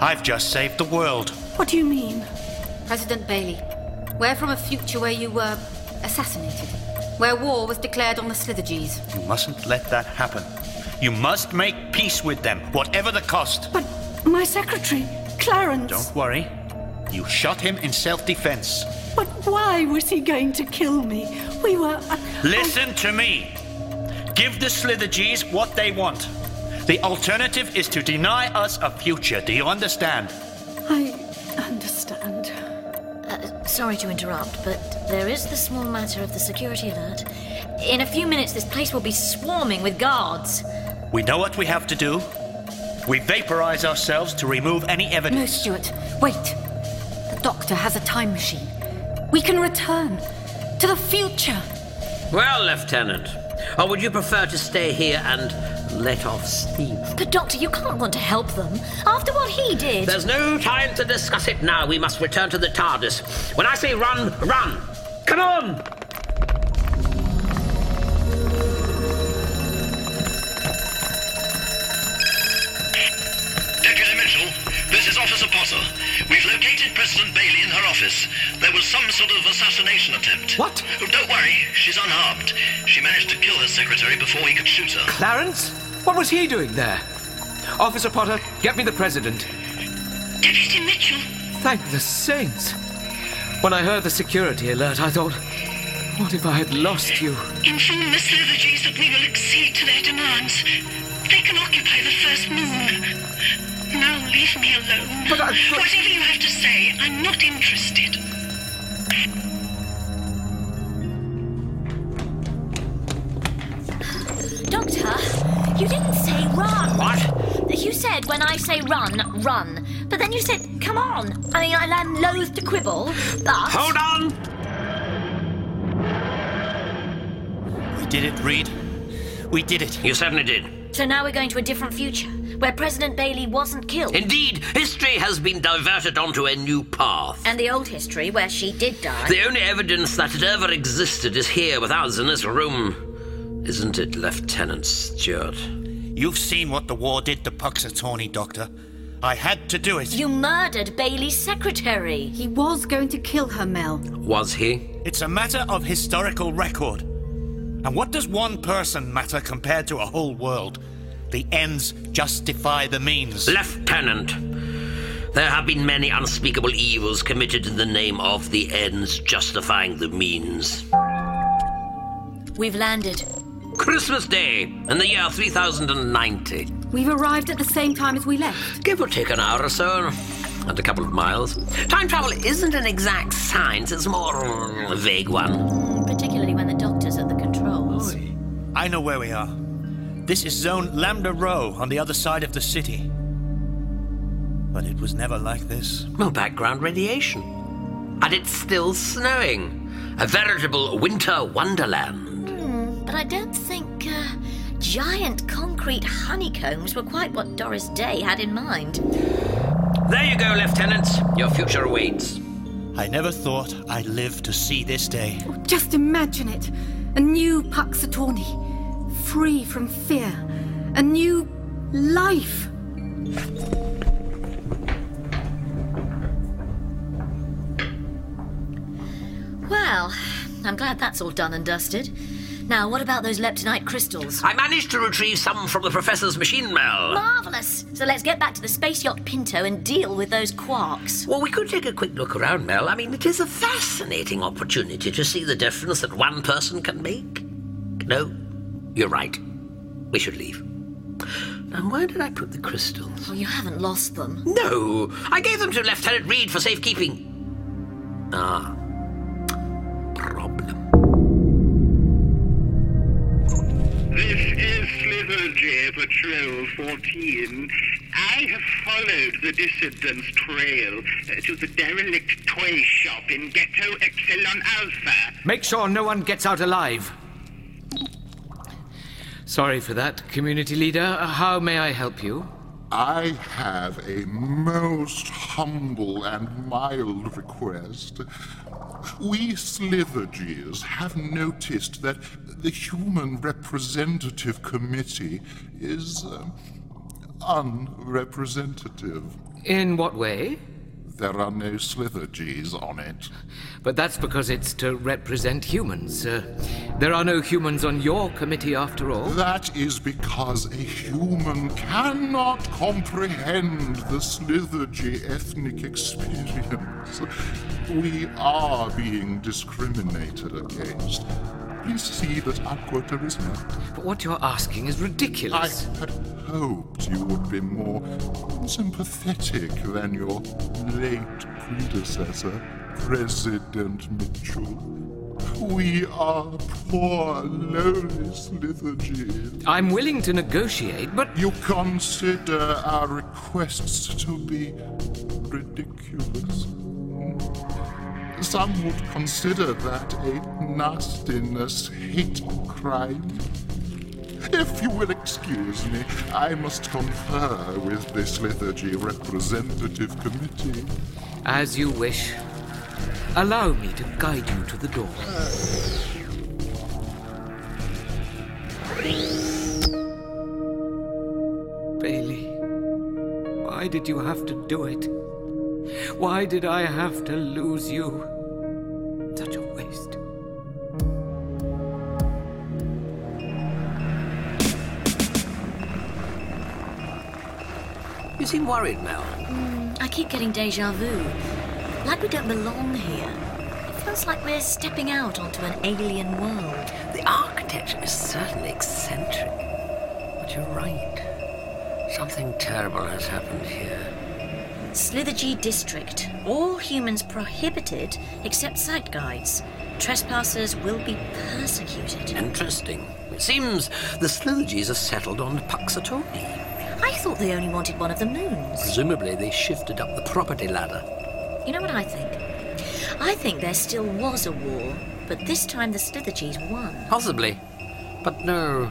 I've just saved the world. What do you mean? President Bailey, we're from a future where you were assassinated, where war was declared on the Slithergees. You mustn't let that happen. You must make peace with them, whatever the cost. But my secretary, Clarence. Don't worry. You shot him in self defense. But why was he going to kill me? We were. Uh, Listen to me. Give the Slithergees what they want. The alternative is to deny us a future. Do you understand? I understand. Uh, sorry to interrupt, but there is the small matter of the security alert. In a few minutes, this place will be swarming with guards. We know what we have to do. We vaporize ourselves to remove any evidence. No, evidence. Stuart, wait. The doctor has a time machine. We can return to the future. Well, Lieutenant, or would you prefer to stay here and let off steam? But, Doctor, you can't want to help them. After what he did. There's no time to discuss it now. We must return to the TARDIS. When I say run, run! Come on! Deputy Mitchell, this is Officer Potter. We've located President Bailey in her office. There was some sort of assassination attempt. What? Oh, don't worry, she's unharmed. She managed to kill her secretary before he could shoot her. Clarence? What was he doing there? Officer Potter, get me the president. Deputy Mitchell, Thank the saints. When I heard the security alert, I thought, what if I had lost you? inform the Slithergees that we will accede to their demands. They can occupy the first moon. Now leave me alone. But I- Whatever you have to say, I'm not interested. Doctor, you didn't say run. What? You said when I say run, run. But then you said, come on. I mean, I am loath to quibble, but. Hold on! We did it, Reed. We did it. You certainly did. So now we're going to a different future, where President Bailey wasn't killed. Indeed, history has been diverted onto a new path. And the old history, where she did die. The only evidence that it ever existed is here with us in this room. Isn't it, Lieutenant Stuart? You've seen what the war did to Puxatornee, Doctor. I had to do it. You murdered Bailey's secretary. He was going to kill her, Mel. Was he? It's a matter of historical record. And what does one person matter compared to a whole world? The ends justify the means. Lieutenant, there have been many unspeakable evils committed in the name of the ends justifying the means. We've landed. Christmas Day in the year 3090. We've arrived at the same time as we left. Give or take an hour or so, and a couple of miles. Time travel isn't an exact science, it's more a vague one. Mm, particularly when the doctor's at the controls. I know where we are. This is zone Lambda Row on the other side of the city. But it was never like this. No background radiation. And it's still snowing. A veritable winter wonderland. But I don't think uh, giant concrete honeycombs were quite what Doris Day had in mind. There you go, Lieutenant. Your future awaits. I never thought I'd live to see this day. Just imagine it. A new Puxatornee. Free from fear. A new life. Well, I'm glad that's all done and dusted. Now, what about those leptonite crystals? I managed to retrieve some from the Professor's machine, Mel. Marvellous! So let's get back to the space yacht Pinto and deal with those quarks. Well, we could take a quick look around, Mel. I mean, it is a fascinating opportunity to see the difference that one person can make. No, you're right. We should leave. Now, where did I put the crystals? Oh, you haven't lost them. No, I gave them to Lieutenant Reed for safekeeping. Ah, This is Slithergee Patrol 14. I I have followed the dissident's trail uh, to the derelict toy shop in Ghetto Epsilon Alpha. Make sure no one gets out alive. Sorry for that, community leader. How may I help you? I have a most humble and mild request. We Slithergees have noticed that the Human Representative Committee is uh, unrepresentative. In what way? There are no Slithergees on it. But that's because it's to represent humans. Uh, there are no humans on your committee after all. That is because a human cannot comprehend the Slithergee ethnic experience. We are being discriminated against. Please see that is met. But what you're asking is ridiculous. I had hoped you would be more sympathetic than your late predecessor, President Mitchell. We are poor, lowly Slithergee. I'm willing to negotiate, but. You consider our requests to be ridiculous. Some would consider that a nastiness hate crime. If you will excuse me, I must confer with this Slithergee Representative Committee. As you wish. Allow me to guide you to the door. Bailey, why did you have to do it? Why did I have to lose you? Such a waste. You seem worried, Mel. Mm, I keep getting deja vu. Like we don't belong here. It feels like we're stepping out onto an alien world. The architecture is certainly eccentric. But you're right. Something terrible has happened here. Slithergee District. All humans prohibited except sight guides. Trespassers will be persecuted. Interesting. It seems the Slithergees are settled on Puxatornee. I thought they only wanted one of the moons. Presumably, they shifted up the property ladder. You know what I think? I think there still was a war, but this time the Slithergees won. Possibly. But no.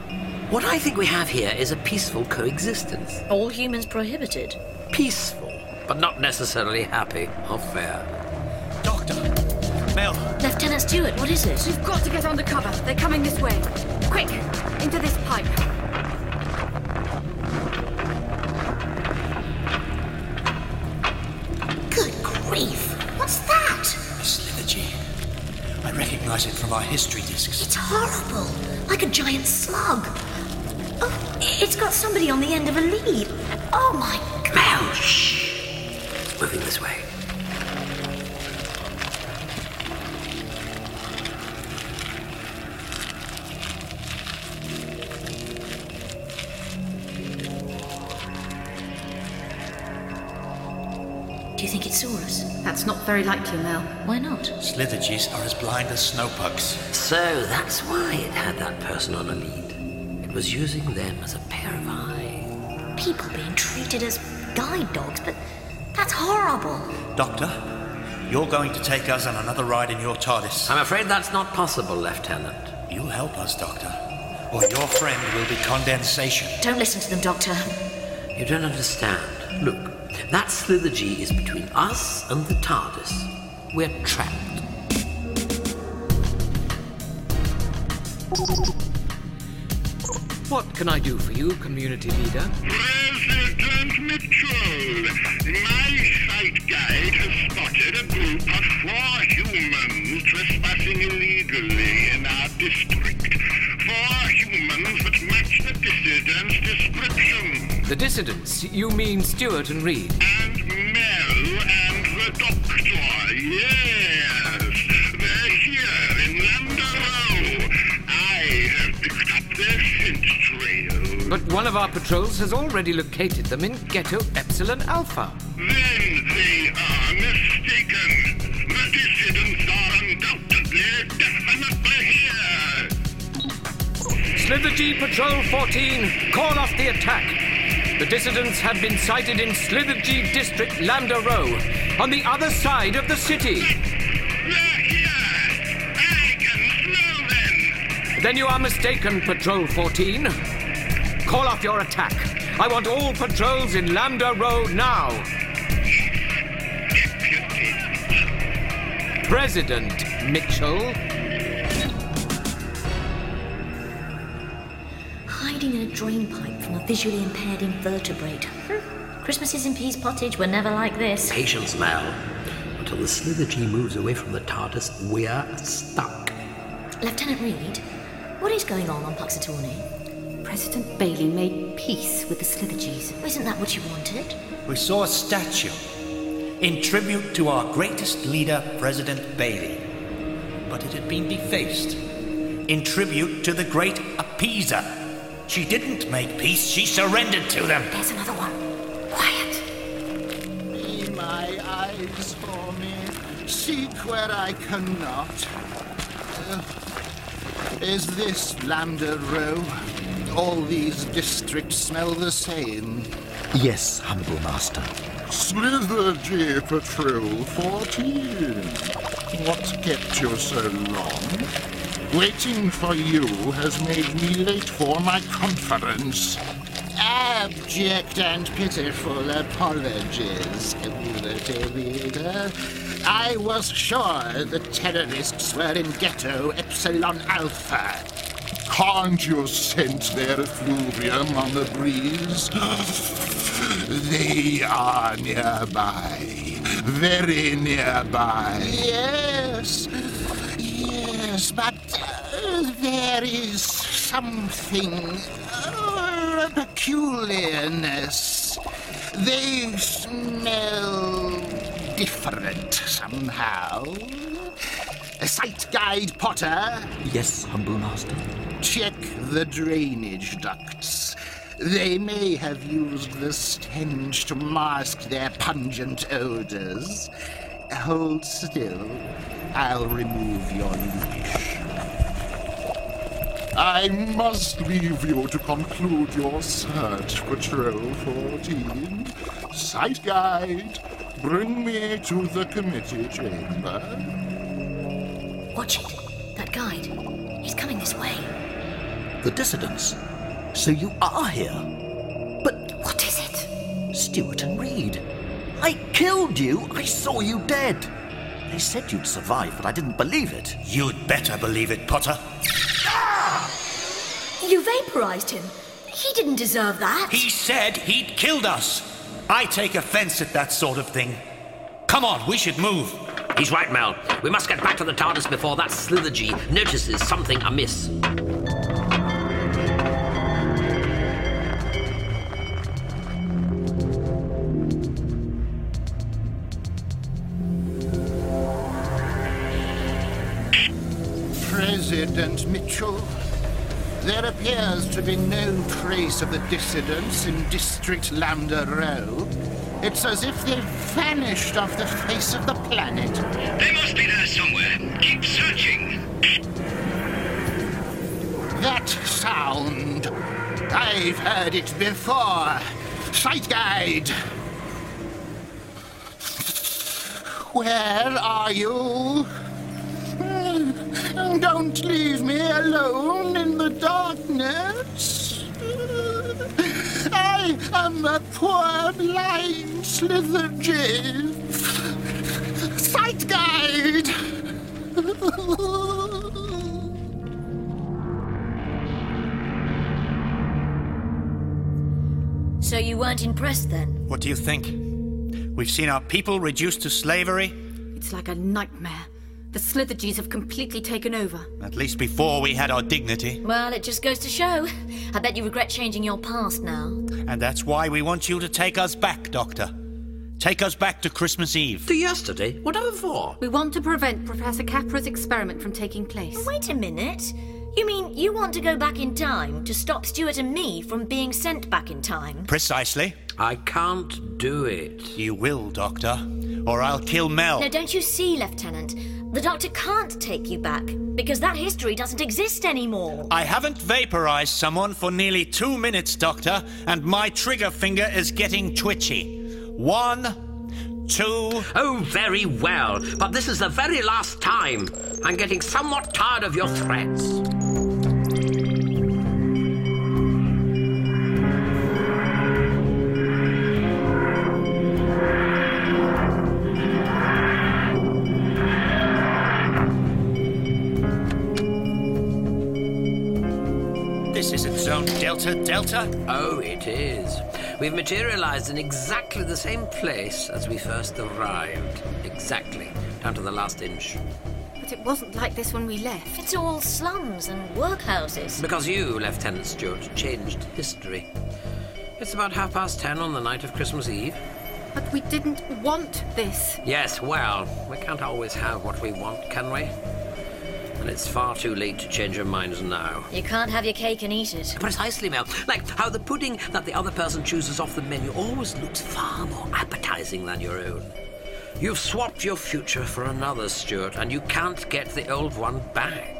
What I think we have here is a peaceful coexistence. All humans prohibited. Peaceful, but not necessarily happy or fair. Doctor! Mel! Lieutenant Stuart, what is it? You've got to get under cover. They're coming this way. Quick! Into this pipe. Good grief! What's that? A Slithergee. I recognize it from our history discs. It's horrible. Like a giant slug. Oh, it's got somebody on the end of a lead. Oh my moving this way. Do you think it saw us? That's not very likely, Mel. Why not? Slithergees are as blind as snowpucks. So that's why it had that person on a lead. It was using them as a pair of eyes. People being treated as guide dogs, but that's horrible. Doctor, you're going to take us on another ride in your TARDIS. I'm afraid that's not possible, Lieutenant. You'll help us, Doctor. Or your friend will be condensation. Don't listen to them, Doctor. You don't understand. Look, that Slithergee is between us and the TARDIS. We're trapped. What can I do for you, community leader? President Mitchell, my sight guide has spotted a group of four humans trespassing illegally in our district. Four humans that match the dissident's description. The dissidents? You mean Stuart and Reed? And Mel and the Doctor, yes. They're here in. I have picked up their scent trail. But one of our patrols has already located them in Ghetto Epsilon Alpha. Then Slithergee Patrol 14, call off the attack. The dissidents have been sighted in Slithergee District, Lambda Row, on the other side of the city. Then you are mistaken, Patrol 14. Call off your attack. I want all patrols in Lambda Row now. President Mitchell. In a drain pipe from a visually impaired invertebrate. Christmases in Pease Pottage were never like this. Patience, Mel. Until the Slithergee moves away from the TARDIS, we're stuck. Lieutenant Reed, what is going on on Puxatornee? President Bailey made peace with the Slithergees. Oh, isn't that what you wanted? We saw a statue in tribute to our greatest leader, President Bailey. But it had been defaced in tribute to the great appeaser. She didn't make peace, she surrendered to them. There's another one. Quiet. Me, my eyes for me, seek where I cannot. Uh, is this Lambda Row? All these districts smell the same. Yes, humble master. Slithergee Patrol 14. What kept you so long? Waiting for you has made me late for my conference. Abject and pitiful apologies, community leader. I was sure the terrorists were in Ghetto Epsilon Alpha. Can't you sense their effluvium on the breeze? They are nearby. Very nearby. Yes, yes, but uh, there is something, uh, a peculiarness. They smell different somehow. A Sight guide Potter, Yes, humble master. check the drainage ducts. They may have used the stench to mask their pungent odors. Hold still. I'll remove your leash. I must leave you to conclude your search, Patrol 14. Sight guide, bring me to the committee chamber. Watch it. That guide. He's coming this way. The dissidents. So you are here. But what is it? Stewart and Reed. I killed you. I saw you dead. They said you'd survive, but I didn't believe it. You'd better believe it, Potter. Ah! You vaporized him. He didn't deserve that. He said he'd killed us. I take offense at that sort of thing. Come on, we should move. He's right, Mel. We must get back to the TARDIS before that Slithergee notices something amiss. President Mitchell, there appears to be no trace of the dissidents in District Lambda Row. It's as if they've vanished off the face of the planet. They must be there somewhere. Keep searching. That sound. I've heard it before. Sight guide. Where are you? Don't leave me alone in the darkness. I am a poor blind Slithergee. Sight guide. So you weren't impressed then? What do you think? We've seen our people reduced to slavery. It's like a nightmare. The Slithergees have completely taken over. At least before we had our dignity. Well, it just goes to show. I bet you regret changing your past now. And that's why we want you to take us back, Doctor. Take us back to Christmas Eve. To yesterday? Whatever for? We want to prevent Professor Capra's experiment from taking place. Wait a minute. You mean you want to go back in time to stop Stuart and me from being sent back in time? Precisely. I can't do it. You will, Doctor. Or I'll kill Mel. No, don't you see, Lieutenant? The doctor can't take you back because that history doesn't exist anymore. I haven't vaporized someone for nearly two minutes, Doctor, and my trigger finger is getting twitchy. One, two. Oh, very well. But this is the very last time. I'm getting somewhat tired of your threats. Delta Delta. Oh, it is. We've materialized in exactly the same place as we first arrived. Exactly. Down to the last inch. But it wasn't like this when we left. It's all slums and workhouses. Because you, Lieutenant Stuart, changed history. It's about half past ten on the night of Christmas Eve. But we didn't want this. Yes, well, we can't always have what we want, can we? And it's far too late to change your minds now. You can't have your cake and eat it. Precisely, Mel. Like how the pudding that the other person chooses off the menu always looks far more appetizing than your own. You've swapped your future for another, Stuart, and you can't get the old one back.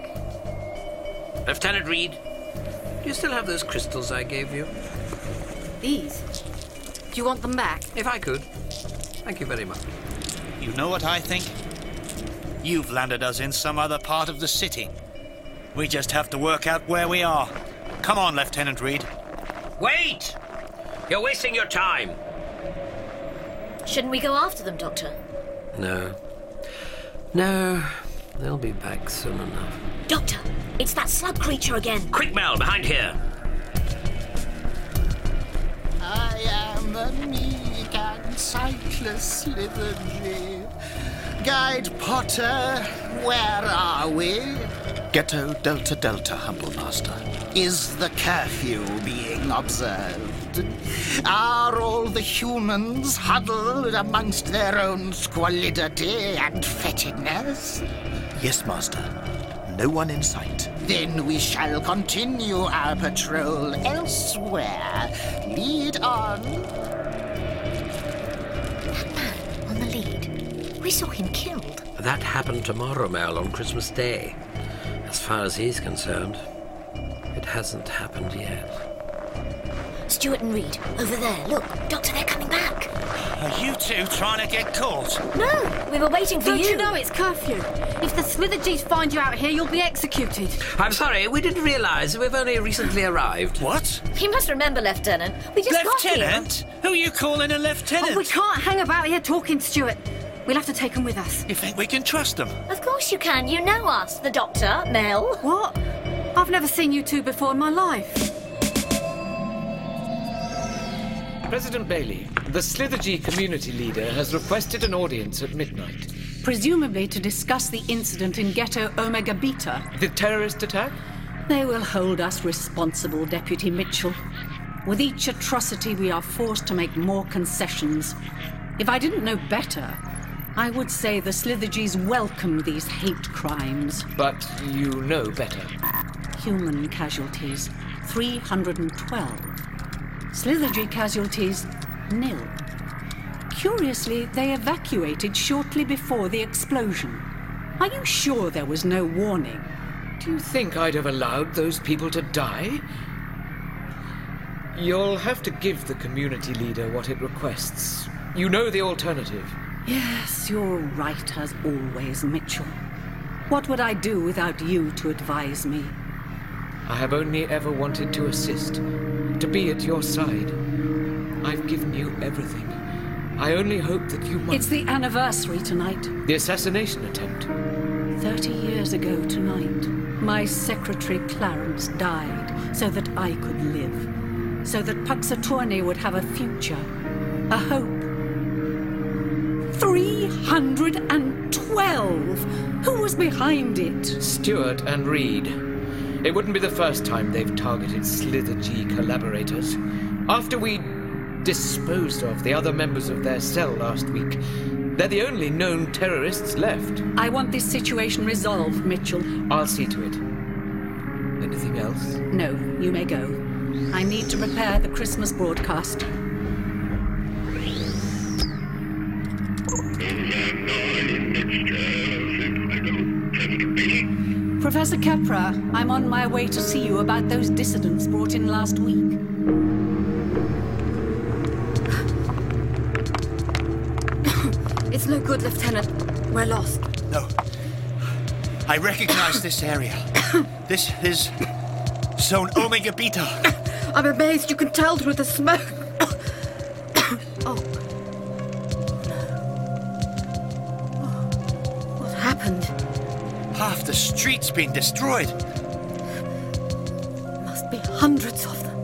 Lieutenant Reed, do you still have those crystals I gave you? These? Do you want them back? If I could. Thank you very much. You know what I think? You've landed us in some other part of the city. We just have to work out where we are. Come on, Lieutenant Reed. Wait! You're wasting your time. Shouldn't we go after them, Doctor? No. No. They'll be back soon enough. Doctor, it's that slug creature again. Quick, Mel, behind here. I am a meek and sightless Slithergee. Guide Potter, where are we? Ghetto Delta Delta, humble master. Is the curfew being observed? Are all the humans huddled amongst their own squalidity and fetidness? Yes, master. No one in sight. Then we shall continue our patrol elsewhere. Lead on. On the lead. We saw him killed. That happened tomorrow, Mel, on Christmas Day. As far as he's concerned, it hasn't happened yet. Stuart and Reed, over there. Look, Doctor, they're coming back. Are you two trying to get caught? No, we were waiting for Don't you. you know it's curfew? If the Slithergees find you out here, you'll be executed. I'm sorry, we didn't realize we've only recently arrived. What? You must remember, Lieutenant. We just Lieutenant? Who are you calling a lieutenant? Oh, we can't hang about here talking, Stuart. We'll have to take them with us. You think we can trust them? Of course you can. You know us. The Doctor, Mel. What? I've never seen you two before in my life. President Bailey, the Slithergee community leader has requested an audience at midnight. Presumably to discuss the incident in Ghetto Omega Beta. The terrorist attack? They will hold us responsible, Deputy Mitchell. With each atrocity, we are forced to make more concessions. If I didn't know better, I would say the Slithergees welcome these hate crimes. But you know better. Human casualties 312. Slithergee casualties nil. Curiously, they evacuated shortly before the explosion. Are you sure there was no warning? Do you think I'd have allowed those people to die? You'll have to give the community leader what it requests. You know the alternative. Yes, you're right as always, Mitchell. What would I do without you to advise me? I have only ever wanted to assist, to be at your side. I've given you everything. I only hope that you might. It's the anniversary tonight. The assassination attempt. Thirty years ago tonight, my secretary Clarence died so that I could live, so that Puxatornee would have a future, a hope. 312! Who was behind it? Stuart and Reed. It wouldn't be the first time they've targeted Slithergee collaborators. After we disposed of the other members of their cell last week, they're the only known terrorists left. I want this situation resolved, Mitchell. I'll see to it. Anything else? No, you may go. I need to prepare the Christmas broadcast. Professor Capra, I'm on my way to see you about those dissidents brought in last week. It's no good, Lieutenant. We're lost. No. I recognize this area. This is Zone Omega Beta. I'm amazed you can tell through the smoke. The streets being destroyed. Must be hundreds of them.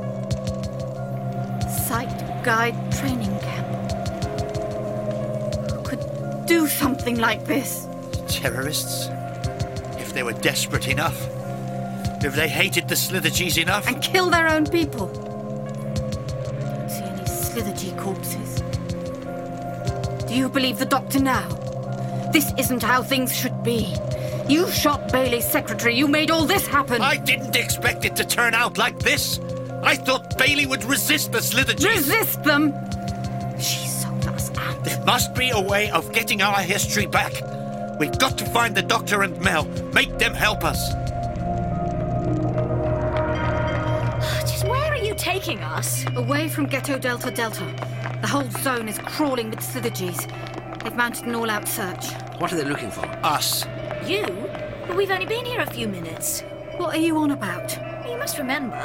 Sight guide training camp. Who could do something like this? Terrorists? If they were desperate enough. If they hated the Slithergees enough. And kill their own people. Don't see any Slithergee corpses. Do you believe the doctor now? This isn't how things should be. You shot Bailey's secretary. You made all this happen. I didn't expect it to turn out like this. I thought Bailey would resist the Slithergees. Resist them? She sold us out. There must be a way of getting our history back. We've got to find the Doctor and Mel. Make them help us. Just where are you taking us? Away from Ghetto Delta Delta. The whole zone is crawling with Slithergees. They've mounted an all-out search. What are they looking for? Us. You? But we've only been here a few minutes. What are you on about? You must remember,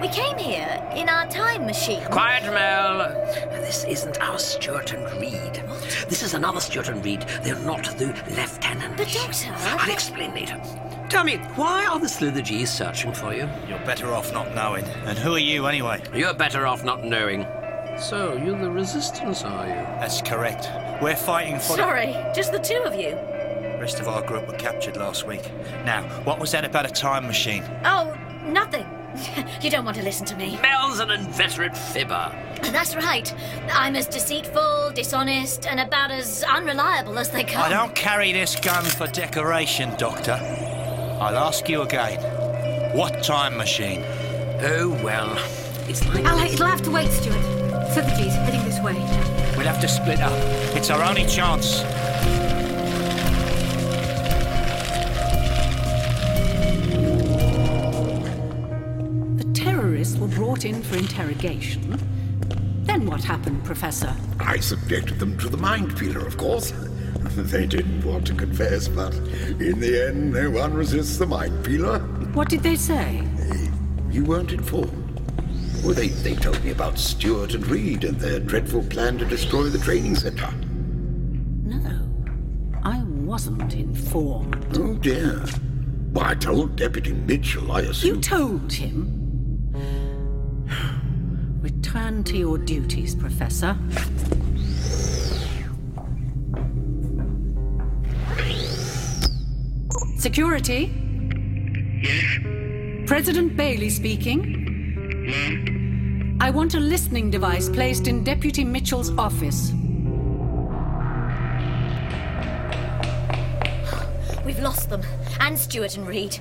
we came here in our time machine. Quiet, Mel. This isn't our Stuart and Reed. What? This is another Stuart and Reed. They're not the lieutenant. But, Doctor... I'll explain later. Tell me, why are the Slithergees searching for you? You're better off not knowing. And who are you, anyway? You're better off not knowing. So, you're the Resistance, are you? That's correct. We're fighting for Sorry, just the two of you. The rest of our group were captured last week. Now, what was that about a time machine? Oh, nothing. you don't want to listen to me. Mel's an inveterate fibber. That's right. I'm as deceitful, dishonest, and about as unreliable as they come. I don't carry this gun for decoration, Doctor. I'll ask you again. What time machine? Oh, well. It's like. I'll, it'll have to wait, Stuart. Slithergees heading this way. We'll have to split up. It's our only chance. Terrorists were brought in for interrogation. Then what happened, Professor? I subjected them to the mind peeler, of course. They didn't want to confess, but in the end, no one resists the mind peeler. What did they say? You weren't informed. Well, they, they told me about Stuart and Reed and their dreadful plan to destroy the training center. No, I wasn't informed. Oh, dear. Well, I told Deputy Mitchell, I assume. You told him? Return to your duties, Professor. Security? Yes? President Bailey speaking. I want a listening device placed in Deputy Mitchell's office. We've lost them, and Stuart and Reed.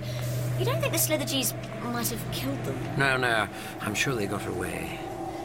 You don't think the Slithergees might have killed them? No, no. I'm sure they got away.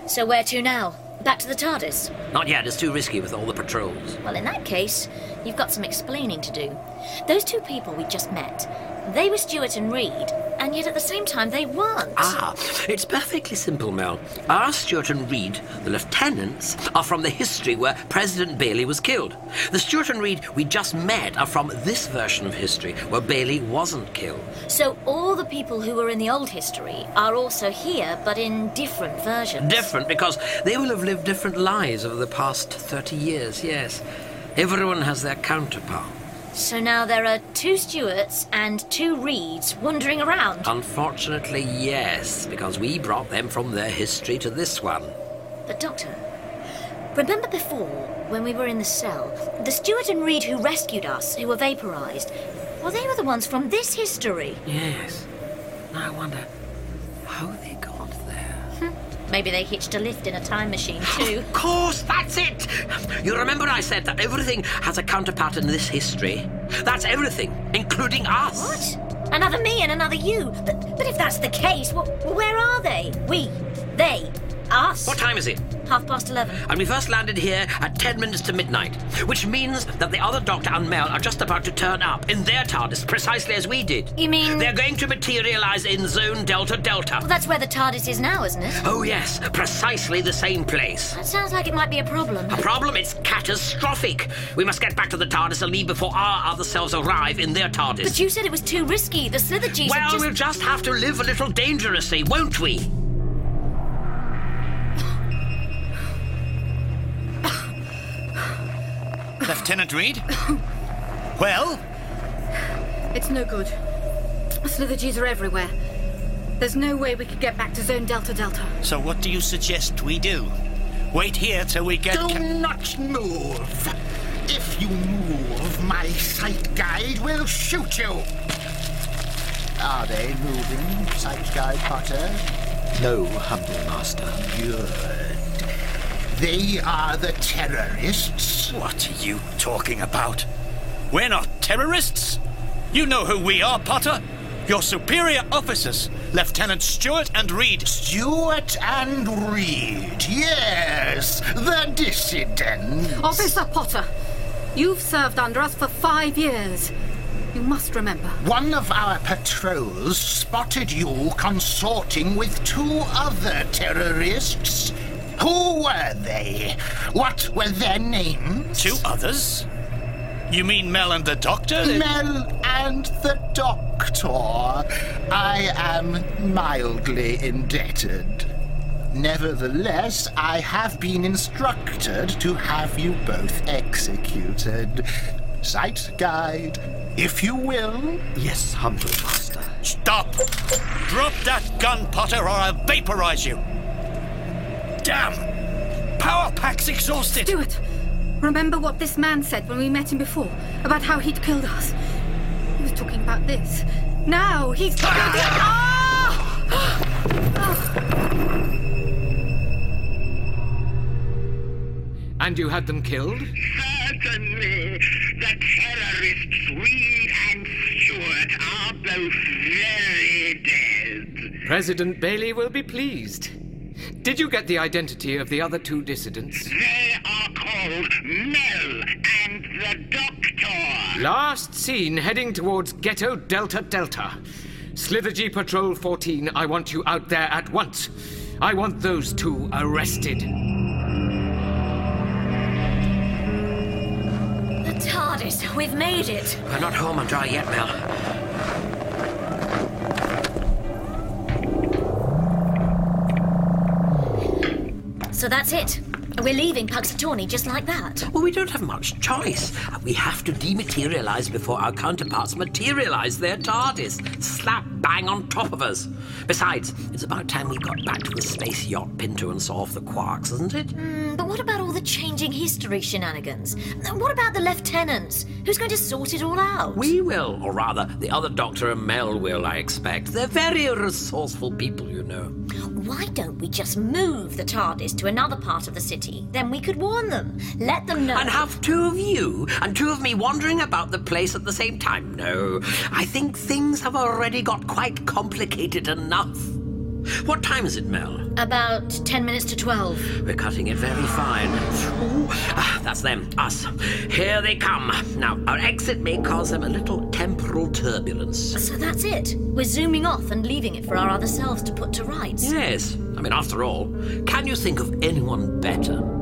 So where to now? Back to the TARDIS? Not yet. It's too risky with all the patrols. Well, in that case, you've got some explaining to do. Those two people we just met, they were Stuart and Reed, and yet at the same time they weren't. Ah, it's perfectly simple, Mel. Our Stuart and Reed, the lieutenants, are from the history where President Bailey was killed. The Stuart and Reed we just met are from this version of history where Bailey wasn't killed. So all the people who were in the old history are also here, but in different versions. Different because they will have lived different lives over the past 30 years, yes. Everyone has their counterpart. So now there are two Stuarts and two Reeds wandering around. Unfortunately, yes, because we brought them from their history to this one. But, Doctor, remember before, when we were in the cell, the Stuart and Reed who rescued us, who were vaporized, well, they were the ones from this history. Yes. Now I wonder how they. Maybe they hitched a lift in a time machine, too. Of course, that's it! You remember I said that everything has a counterpart in this history? That's everything, including us. What? Another me and another you. But, but if that's the case, well, where are they? We, they, us. What time is it? Half past eleven. And we first landed here at 10 minutes to midnight, which means that the other Doctor and Mel are just about to turn up in their TARDIS precisely as we did. You mean- They're going to materialize in Zone Delta Delta. Well, that's where the TARDIS is now, isn't it? Oh, yes, precisely the same place. That sounds like it might be a problem. A problem? It's catastrophic. We must get back to the TARDIS and leave before our other selves arrive in their TARDIS. But you said it was too risky. The Slithergees well, just... we'll just have to live a little dangerously, won't we? Lieutenant Reed? well? It's no good. Slithergees are everywhere. There's no way we could get back to Zone Delta Delta. So what do you suggest we do? Wait here till we get... Do not move. If you move, my sight guide will shoot you. Are they moving, sight guide Potter? No, humble master. Good. They are the terrorists. What are you talking about? We're not terrorists. You know who we are, Potter. Your superior officers, Lieutenant Stuart and Reed. Stuart and Reed, yes, the dissidents. Officer Potter, you've served under us for five years. You must remember. One of our patrols spotted you consorting with two other terrorists. Who were they? What were their names? Two others? You mean Mel and the Doctor? Mel and the Doctor. I am mildly indebted. Nevertheless, I have been instructed to have you both executed. Sight guide, if you will. Yes, humble master. Stop! Drop that gun, Potter, or I'll vaporize you! Damn! Power pack's exhausted! Stuart, remember what this man said when we met him before about how he'd killed us? He was talking about this. Now he's. Ah! Ah! And you had them killed? Certainly. The terrorists Reed and Stuart are both very dead. President Bailey will be pleased. Did you get the identity of the other two dissidents? They are called Mel and the Doctor. Last seen heading towards Ghetto Delta Delta. Slithergee Patrol 14, I want you out there at once. I want those two arrested. The TARDIS, we've made it. We're not home and dry yet, Mel. So that's it. We're leaving Puxatornee just like that. Well, we don't have much choice. We have to dematerialize before our counterparts materialize their TARDIS, slap bang on top of us. Besides, it's about time we got back to the space yacht Pinto and saw off the quarks, isn't it? Hmm, but what about all the changing history shenanigans? What about the lieutenants? Who's going to sort it all out? We will, or rather, the other Doctor and Mel will, I expect. They're very resourceful people, you know. Why don't we just move the TARDIS to another part of the city? Then we could warn them. Let them know. And have two of you and two of me wandering about the place at the same time. No, I think things have already got quite complicated enough. What time is it, Mel? About ten minutes to twelve. We're cutting it very fine. Ooh, ah, that's them, us. Here they come. Now, our exit may cause them a little temporal turbulence. So that's it. We're zooming off and leaving it for our other selves to put to rights. Yes, I mean, after all, can you think of anyone better?